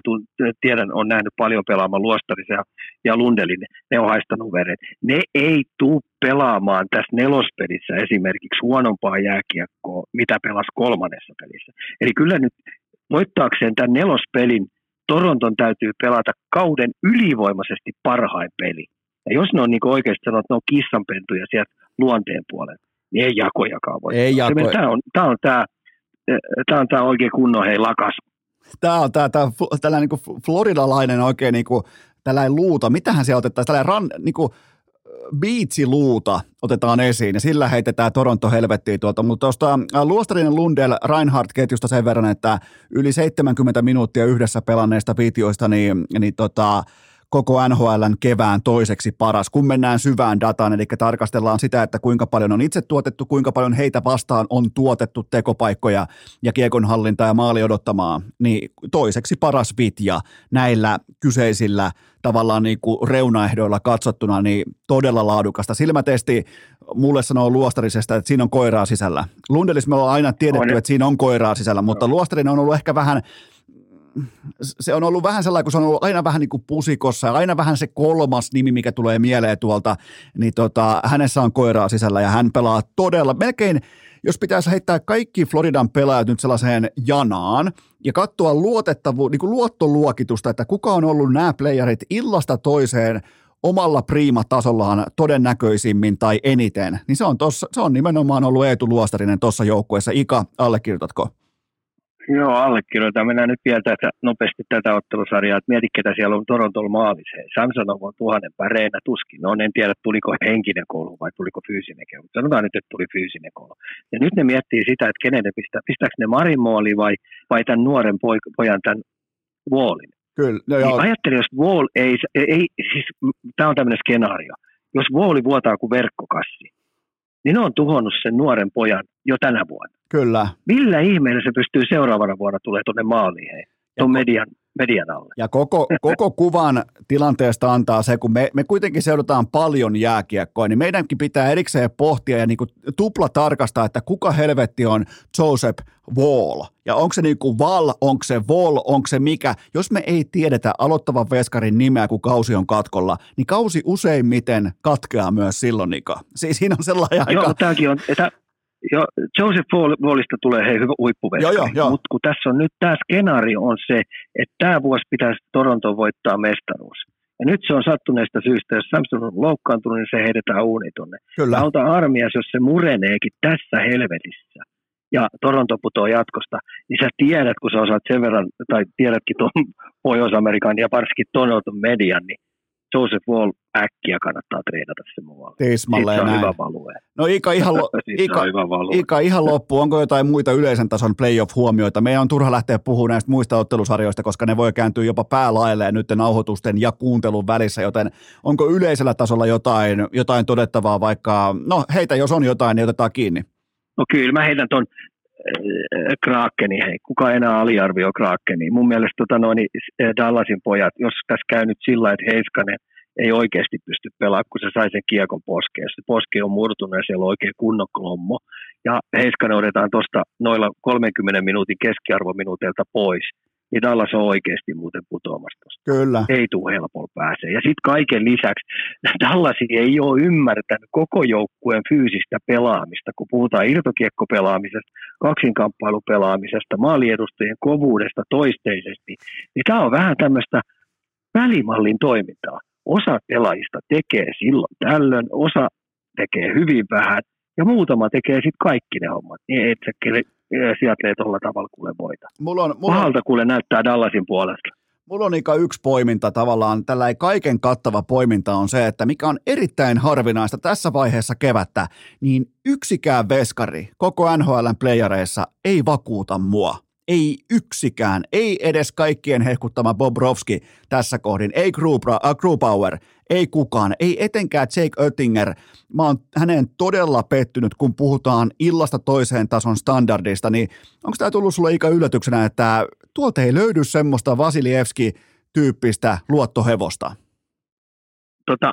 [SPEAKER 3] tiedän, on nähnyt paljon pelaamaan Luostarisen ja, ja Lundelin, ne on haistanut veren. Ne ei tuu pelaamaan tässä nelospelissä esimerkiksi huonompaa jääkiekkoa, mitä pelas kolmannessa pelissä. Eli kyllä nyt voittaakseen tämän nelospelin Toronton täytyy pelata kauden ylivoimaisesti parhain peli. Ja jos ne on niin oikeasti sanonut, että ne on kissanpentuja sieltä luonteen puolella, niin ei jakojakaan voi.
[SPEAKER 1] Ei jako.
[SPEAKER 3] Tämä on tämä, on tämä, tämä on tämä oikein kunnon hei lakas.
[SPEAKER 1] Tämä on tämä, tämä tällainen niin kuin floridalainen oikein niin kuin, tällainen luuta. Mitähän siellä otettaisiin? Tällainen ran, niin kuin, biitsiluuta otetaan esiin ja sillä heitetään Toronto helvettiin tuolta, mutta tuosta Luostarinen Lundell Reinhardt-ketjusta sen verran, että yli 70 minuuttia yhdessä pelanneista videoista, niin, niin tota, koko NHLn kevään toiseksi paras, kun mennään syvään dataan, eli tarkastellaan sitä, että kuinka paljon on itse tuotettu, kuinka paljon heitä vastaan on tuotettu tekopaikkoja ja kiekonhallintaa ja maali odottamaa, niin toiseksi paras vitja näillä kyseisillä tavallaan niin kuin reunaehdoilla katsottuna, niin todella laadukasta. Silmätesti mulle sanoo luostarisesta, että siinä on koiraa sisällä. Lundelis me ollaan aina tiedetty, että siinä on koiraa sisällä, mutta luostarinen on ollut ehkä vähän se on ollut vähän sellainen, kun se on ollut aina vähän niin kuin pusikossa ja aina vähän se kolmas nimi, mikä tulee mieleen tuolta, niin tota, hänessä on koiraa sisällä ja hän pelaa todella, melkein jos pitäisi heittää kaikki Floridan pelaajat nyt sellaiseen janaan ja katsoa luotettavu, niin kuin luottoluokitusta, että kuka on ollut nämä playerit illasta toiseen omalla priimatasollaan todennäköisimmin tai eniten, niin se on, tossa, se on nimenomaan ollut Eetu Luostarinen tuossa joukkueessa. Ika, allekirjoitatko?
[SPEAKER 3] Joo, allekirjoitan. Mennään nyt vielä tätä, nopeasti tätä ottelusarjaa, että mieti, ketä siellä on Torontolla maalissa. Samsonov on tuhannen päreinä tuskin. No, en tiedä, tuliko henkinen koulu vai tuliko fyysinen koulu. Sanotaan nyt, että tuli fyysinen koulu. Ja nyt ne miettii sitä, että kenen ne pistää. Pistääkö ne Marin mooli vai, vai tämän nuoren pojan, tämän Wallin.
[SPEAKER 1] Kyllä. No.
[SPEAKER 3] Niin ajattelin, jos Wall ei, ei siis tämä on tämmöinen skenaario. Jos Walli vuotaa kuin verkkokassi, niin ne on tuhonnut sen nuoren pojan jo tänä vuonna.
[SPEAKER 1] Kyllä.
[SPEAKER 3] Millä ihmeellä se pystyy seuraavana vuonna tulee tuonne maaliin, tuon median, median alle.
[SPEAKER 1] Ja koko, koko kuvan tilanteesta antaa se, kun me, me kuitenkin seurataan paljon jääkiekkoa, niin meidänkin pitää erikseen pohtia ja niin kuin tupla tarkastaa, että kuka helvetti on Joseph Wall. Ja onko se niin kuin Val, onko se Vol, onko se mikä. Jos me ei tiedetä aloittavan veskarin nimeä, kun kausi on katkolla, niin kausi useimmiten katkeaa myös silloin, Nika. Siis siinä on sellainen aika...
[SPEAKER 3] Joo, tämäkin on, että jo, Joseph Wallista tulee hei, hyvä huippuveskari, mutta kun tässä on nyt tämä skenaario on se, että tämä vuosi pitäisi Toronto voittaa mestaruus. Ja nyt se on sattuneesta syystä, jos Samson on loukkaantunut, niin se heitetään uuni tuonne.
[SPEAKER 1] Kyllä.
[SPEAKER 3] Auta armias, jos se mureneekin tässä helvetissä ja Toronto putoo jatkosta, niin sä tiedät, kun sä osaat sen verran, tai tiedätkin tuon Pohjois-Amerikan ja varsinkin Toronton median, niin Joseph Wall äkkiä kannattaa treenata se muualle.
[SPEAKER 1] Tismalleen näin.
[SPEAKER 3] hyvä value.
[SPEAKER 1] No Ika ihan, lo- (laughs) Ika, Ika ihan loppu. Onko jotain muita yleisen tason playoff-huomioita? Meidän on turha lähteä puhumaan näistä muista ottelusarjoista, koska ne voi kääntyä jopa päälailleen nyt nauhoitusten ja kuuntelun välissä, joten onko yleisellä tasolla jotain, jotain todettavaa vaikka, no heitä jos on jotain, niin otetaan kiinni.
[SPEAKER 3] No kyllä mä heitän tuon Krakeni, hei, kuka enää aliarvioi Krakeni. Mun mielestä tota noin, Dallasin pojat, jos tässä käy nyt sillä, että Heiskanen – ei oikeasti pysty pelaamaan, kun se sai sen kiekon poskeen. Se poske on murtunut ja siellä on oikein kunnon klommo. Ja Heiskanen otetaan tuosta noilla 30 minuutin keskiarvominuuteilta pois. Niin Dallas on oikeasti muuten putoamassa tuosta.
[SPEAKER 1] Kyllä.
[SPEAKER 3] Ei tule helpolla pääsee. Ja sitten kaiken lisäksi (laughs) Dallas ei ole ymmärtänyt koko joukkueen fyysistä pelaamista, kun puhutaan irtokiekkopelaamisesta, kaksinkamppailupelaamisesta, maaliedustajien kovuudesta toisteisesti. Niin tämä on vähän tämmöistä välimallin toimintaa osa pelaajista tekee silloin tällöin, osa tekee hyvin vähän ja muutama tekee sitten kaikki ne hommat. Niin et sä sieltä ei tuolla tavalla kuule voita.
[SPEAKER 1] Mulla on, mulla
[SPEAKER 3] Pahalta kuule näyttää Dallasin puolesta.
[SPEAKER 1] Mulla on Ika yksi poiminta tavallaan, tällä kaiken kattava poiminta on se, että mikä on erittäin harvinaista tässä vaiheessa kevättä, niin yksikään veskari koko NHLn playereissa ei vakuuta mua. Ei yksikään, ei edes kaikkien hehkuttama Bobrovski tässä kohdin, ei Grubauer, äh, ei kukaan, ei etenkään Jake Oettinger. Mä oon häneen todella pettynyt, kun puhutaan illasta toiseen tason standardista, niin onko tämä tullut sulle ikä yllätyksenä, että tuolta ei löydy semmoista Vasilievski-tyyppistä luottohevosta?
[SPEAKER 3] Tota,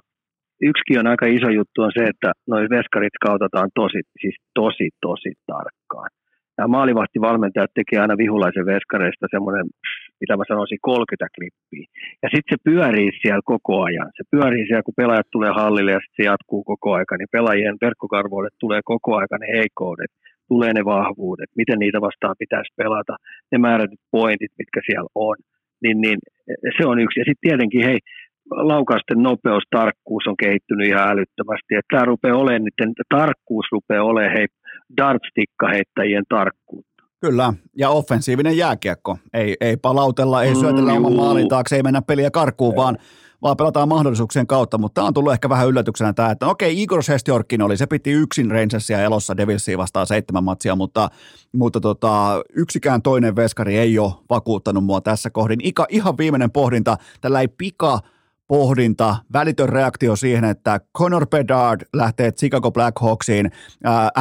[SPEAKER 3] yksikin on aika iso juttu on se, että noin veskarit kautataan tosi, siis tosi, tosi tarkkaan. Tämä maalivahtivalmentajat tekee aina vihulaisen veskareista semmoinen, mitä mä sanoisin, 30 klippiä. Ja sitten se pyörii siellä koko ajan. Se pyörii siellä, kun pelaajat tulee hallille ja sitten se jatkuu koko ajan. Niin pelaajien verkkokarvoille tulee koko ajan ne heikoudet, tulee ne vahvuudet, miten niitä vastaan pitäisi pelata, ne määrätyt pointit, mitkä siellä on. Niin, niin se on yksi. Ja sitten tietenkin, hei, laukausten nopeus, tarkkuus on kehittynyt ihan älyttömästi. Että tämä rupeaa olemaan, nyt, tarkkuus rupeaa olemaan hei, dartstikka-heittäjien tarkkuutta.
[SPEAKER 1] Kyllä, ja offensiivinen jääkiekko. Ei, ei palautella, ei syötellä mm, oman maalin taakse, ei mennä peliä karkuun, vaan, vaan pelataan mahdollisuuksien kautta. Mutta tämä on tullut ehkä vähän yllätyksenä tämä, että okei, Igor Sestjorkin oli, se piti yksin Rangersia elossa Devilsia vastaan seitsemän matsia, mutta, mutta tota, yksikään toinen veskari ei ole vakuuttanut mua tässä kohdin. Ika, ihan viimeinen pohdinta, tällä ei pika pohdinta, välitön reaktio siihen, että Conor Bedard lähtee Chicago Blackhawksiin.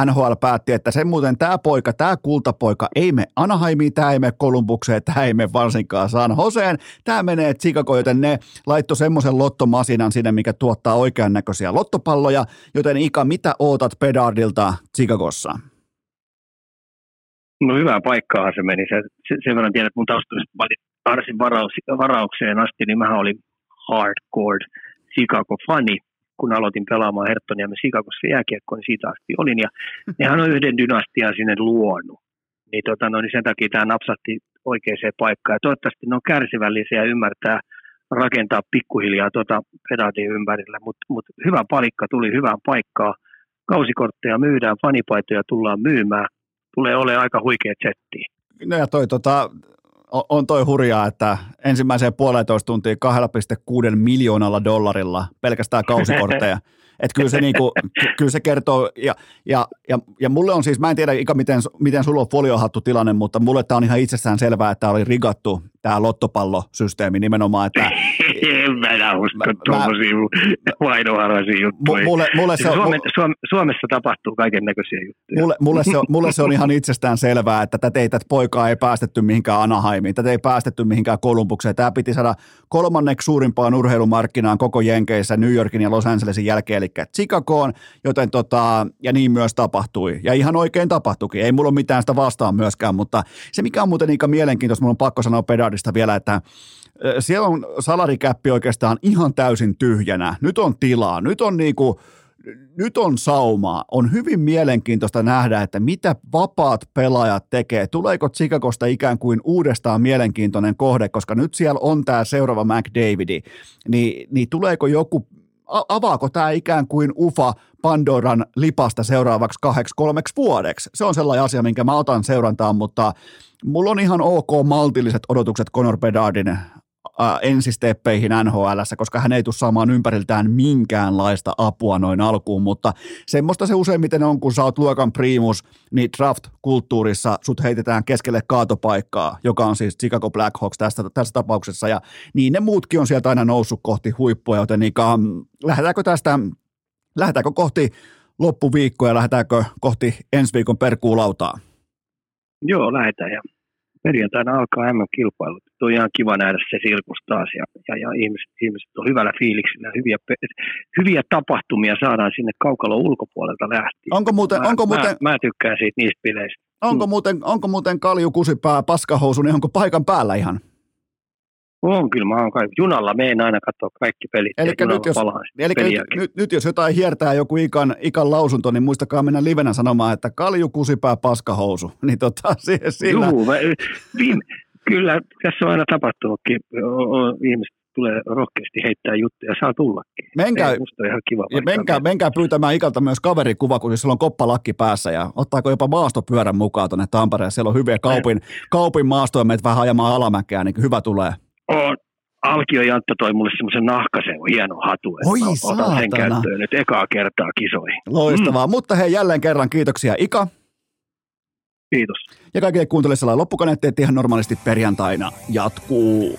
[SPEAKER 1] NHL päätti, että sen muuten tämä poika, tämä kultapoika, ei me Anaheimiin, tämä ei me Kolumbukseen, tämä ei me varsinkaan San Joseen, tämä menee Chicago, joten ne laittoi semmoisen lottomasinan sinne, mikä tuottaa oikean näköisiä lottopalloja, joten Ika, mitä ootat Bedardilta Chicagossa?
[SPEAKER 3] No hyvää paikkaa se meni. Se, sen verran tiedän, että mun varaus, varaukseen asti, niin mä olin hardcore Chicago-fani, kun aloitin pelaamaan Herttoniamme Chicagossa jääkiekkoa, niin siitä asti olin. Ja nehän on yhden dynastian sinne luonut. Niin, tota, no, niin sen takia tämä napsatti oikeaan paikkaan. Ja toivottavasti ne on kärsivällisiä ja ymmärtää rakentaa pikkuhiljaa tuota pedaatin ympärillä. Mutta mut hyvä palikka tuli hyvään paikkaan. Kausikortteja myydään, fanipaitoja tullaan myymään. Tulee olemaan aika huikea setti.
[SPEAKER 1] No ja toi tota, on toi hurjaa, että ensimmäiseen puolentoista tuntiin 2,6 miljoonalla dollarilla pelkästään kausikortteja. Että kyllä se, niinku, kyllä se kertoo, ja, ja, ja, ja, mulle on siis, mä en tiedä Ika, miten, miten sulla on foliohattu tilanne, mutta mulle tämä on ihan itsestään selvää, että oli rigattu tämä lottopallosysteemi nimenomaan, että...
[SPEAKER 3] en mä usko tuollaisia vainoharhaisia juttuja.
[SPEAKER 1] Mulle, mulle se on,
[SPEAKER 3] Suome, Suome, Suomessa tapahtuu kaiken näköisiä juttuja.
[SPEAKER 1] Mulle, mulle, se on, mulle se on ihan itsestään selvää, että tätä ei, tätä poikaa ei päästetty mihinkään Anaheimiin, tätä ei päästetty mihinkään Kolumbukseen. Tämä piti saada kolmanneksi suurimpaan urheilumarkkinaan koko Jenkeissä New Yorkin ja Los Angelesin jälkeen, eli Chicagoon, joten tota, ja niin myös tapahtui. Ja ihan oikein tapahtuikin. Ei mulla ole mitään sitä vastaan myöskään, mutta se mikä on muuten niin mielenkiintoista, mulla on pakko sanoa Pedardista vielä, että siellä on salarikäppi oikeastaan ihan täysin tyhjänä. Nyt on tilaa, nyt on niinku, nyt on saumaa. On hyvin mielenkiintoista nähdä, että mitä vapaat pelaajat tekee. Tuleeko Chicagosta ikään kuin uudestaan mielenkiintoinen kohde, koska nyt siellä on tämä seuraava McDavidi. Niin, niin tuleeko joku avaako tämä ikään kuin UFA Pandoran lipasta seuraavaksi kahdeksi kolmeksi vuodeksi? Se on sellainen asia, minkä mä otan seurantaan, mutta mulla on ihan ok maltilliset odotukset Conor Bedardin äh, ensisteppeihin NHL, koska hän ei tule saamaan ympäriltään minkäänlaista apua noin alkuun, mutta semmoista se useimmiten on, kun sä oot luokan primus, niin draft-kulttuurissa sut heitetään keskelle kaatopaikkaa, joka on siis Chicago Blackhawks tässä, tässä tapauksessa, ja niin ne muutkin on sieltä aina noussut kohti huippua, joten niin, lähdetäänkö tästä, lähdetäänkö kohti loppuviikkoa ja lähdetäänkö kohti ensi viikon perkuulautaa?
[SPEAKER 3] Joo, lähdetään ja perjantaina alkaa MM-kilpailut. On ihan kiva nähdä se sirkus taas ja, ja, ja ihmiset, ihmiset on hyvällä fiiliksellä. Hyviä, hyviä tapahtumia saadaan sinne kaukalon ulkopuolelta lähtien.
[SPEAKER 1] Onko muuten,
[SPEAKER 3] mä,
[SPEAKER 1] onko muuten,
[SPEAKER 3] mä, mä, tykkään siitä niistä bileistä.
[SPEAKER 1] Onko, mm. muuten, onko muuten Kalju Kusipää paskahousu, niin onko paikan päällä ihan?
[SPEAKER 3] On, kyllä mä oon kaikki. Junalla meen aina katsoa kaikki pelit.
[SPEAKER 1] Eli nyt jos, eli nyt, nyt, nyt, jos jotain hiertää joku ikan, ikan lausunto, niin muistakaa mennä livenä sanomaan, että kalju, kusipää, paskahousu. (laughs) Niin tota, sillä...
[SPEAKER 3] Juu, mä, viime, kyllä tässä on aina tapahtunutkin. Ihmiset tulee rohkeasti heittää juttuja, saa tullakin.
[SPEAKER 1] Menkää, Ei, ihan kiva ja menkää, menkää pyytämään Ikalta myös kaverikuva, kun sillä on koppalakki päässä ja ottaako jopa maastopyörän mukaan tuonne Tampereen. Siellä on hyviä kaupin, kaupin maastoja, meitä vähän ajamaan alamäkeä, niin hyvä tulee
[SPEAKER 3] on, Alkio Jantta toi mulle semmoisen nahkasen hieno hatu, että
[SPEAKER 1] Oi,
[SPEAKER 3] otan
[SPEAKER 1] saatana.
[SPEAKER 3] sen käyttöön nyt ekaa kertaa kisoihin.
[SPEAKER 1] Loistavaa, mm. mutta hei jälleen kerran kiitoksia Ika.
[SPEAKER 3] Kiitos.
[SPEAKER 1] Ja kaikille kuuntelijoille loppukaneetteet ihan normaalisti perjantaina jatkuu.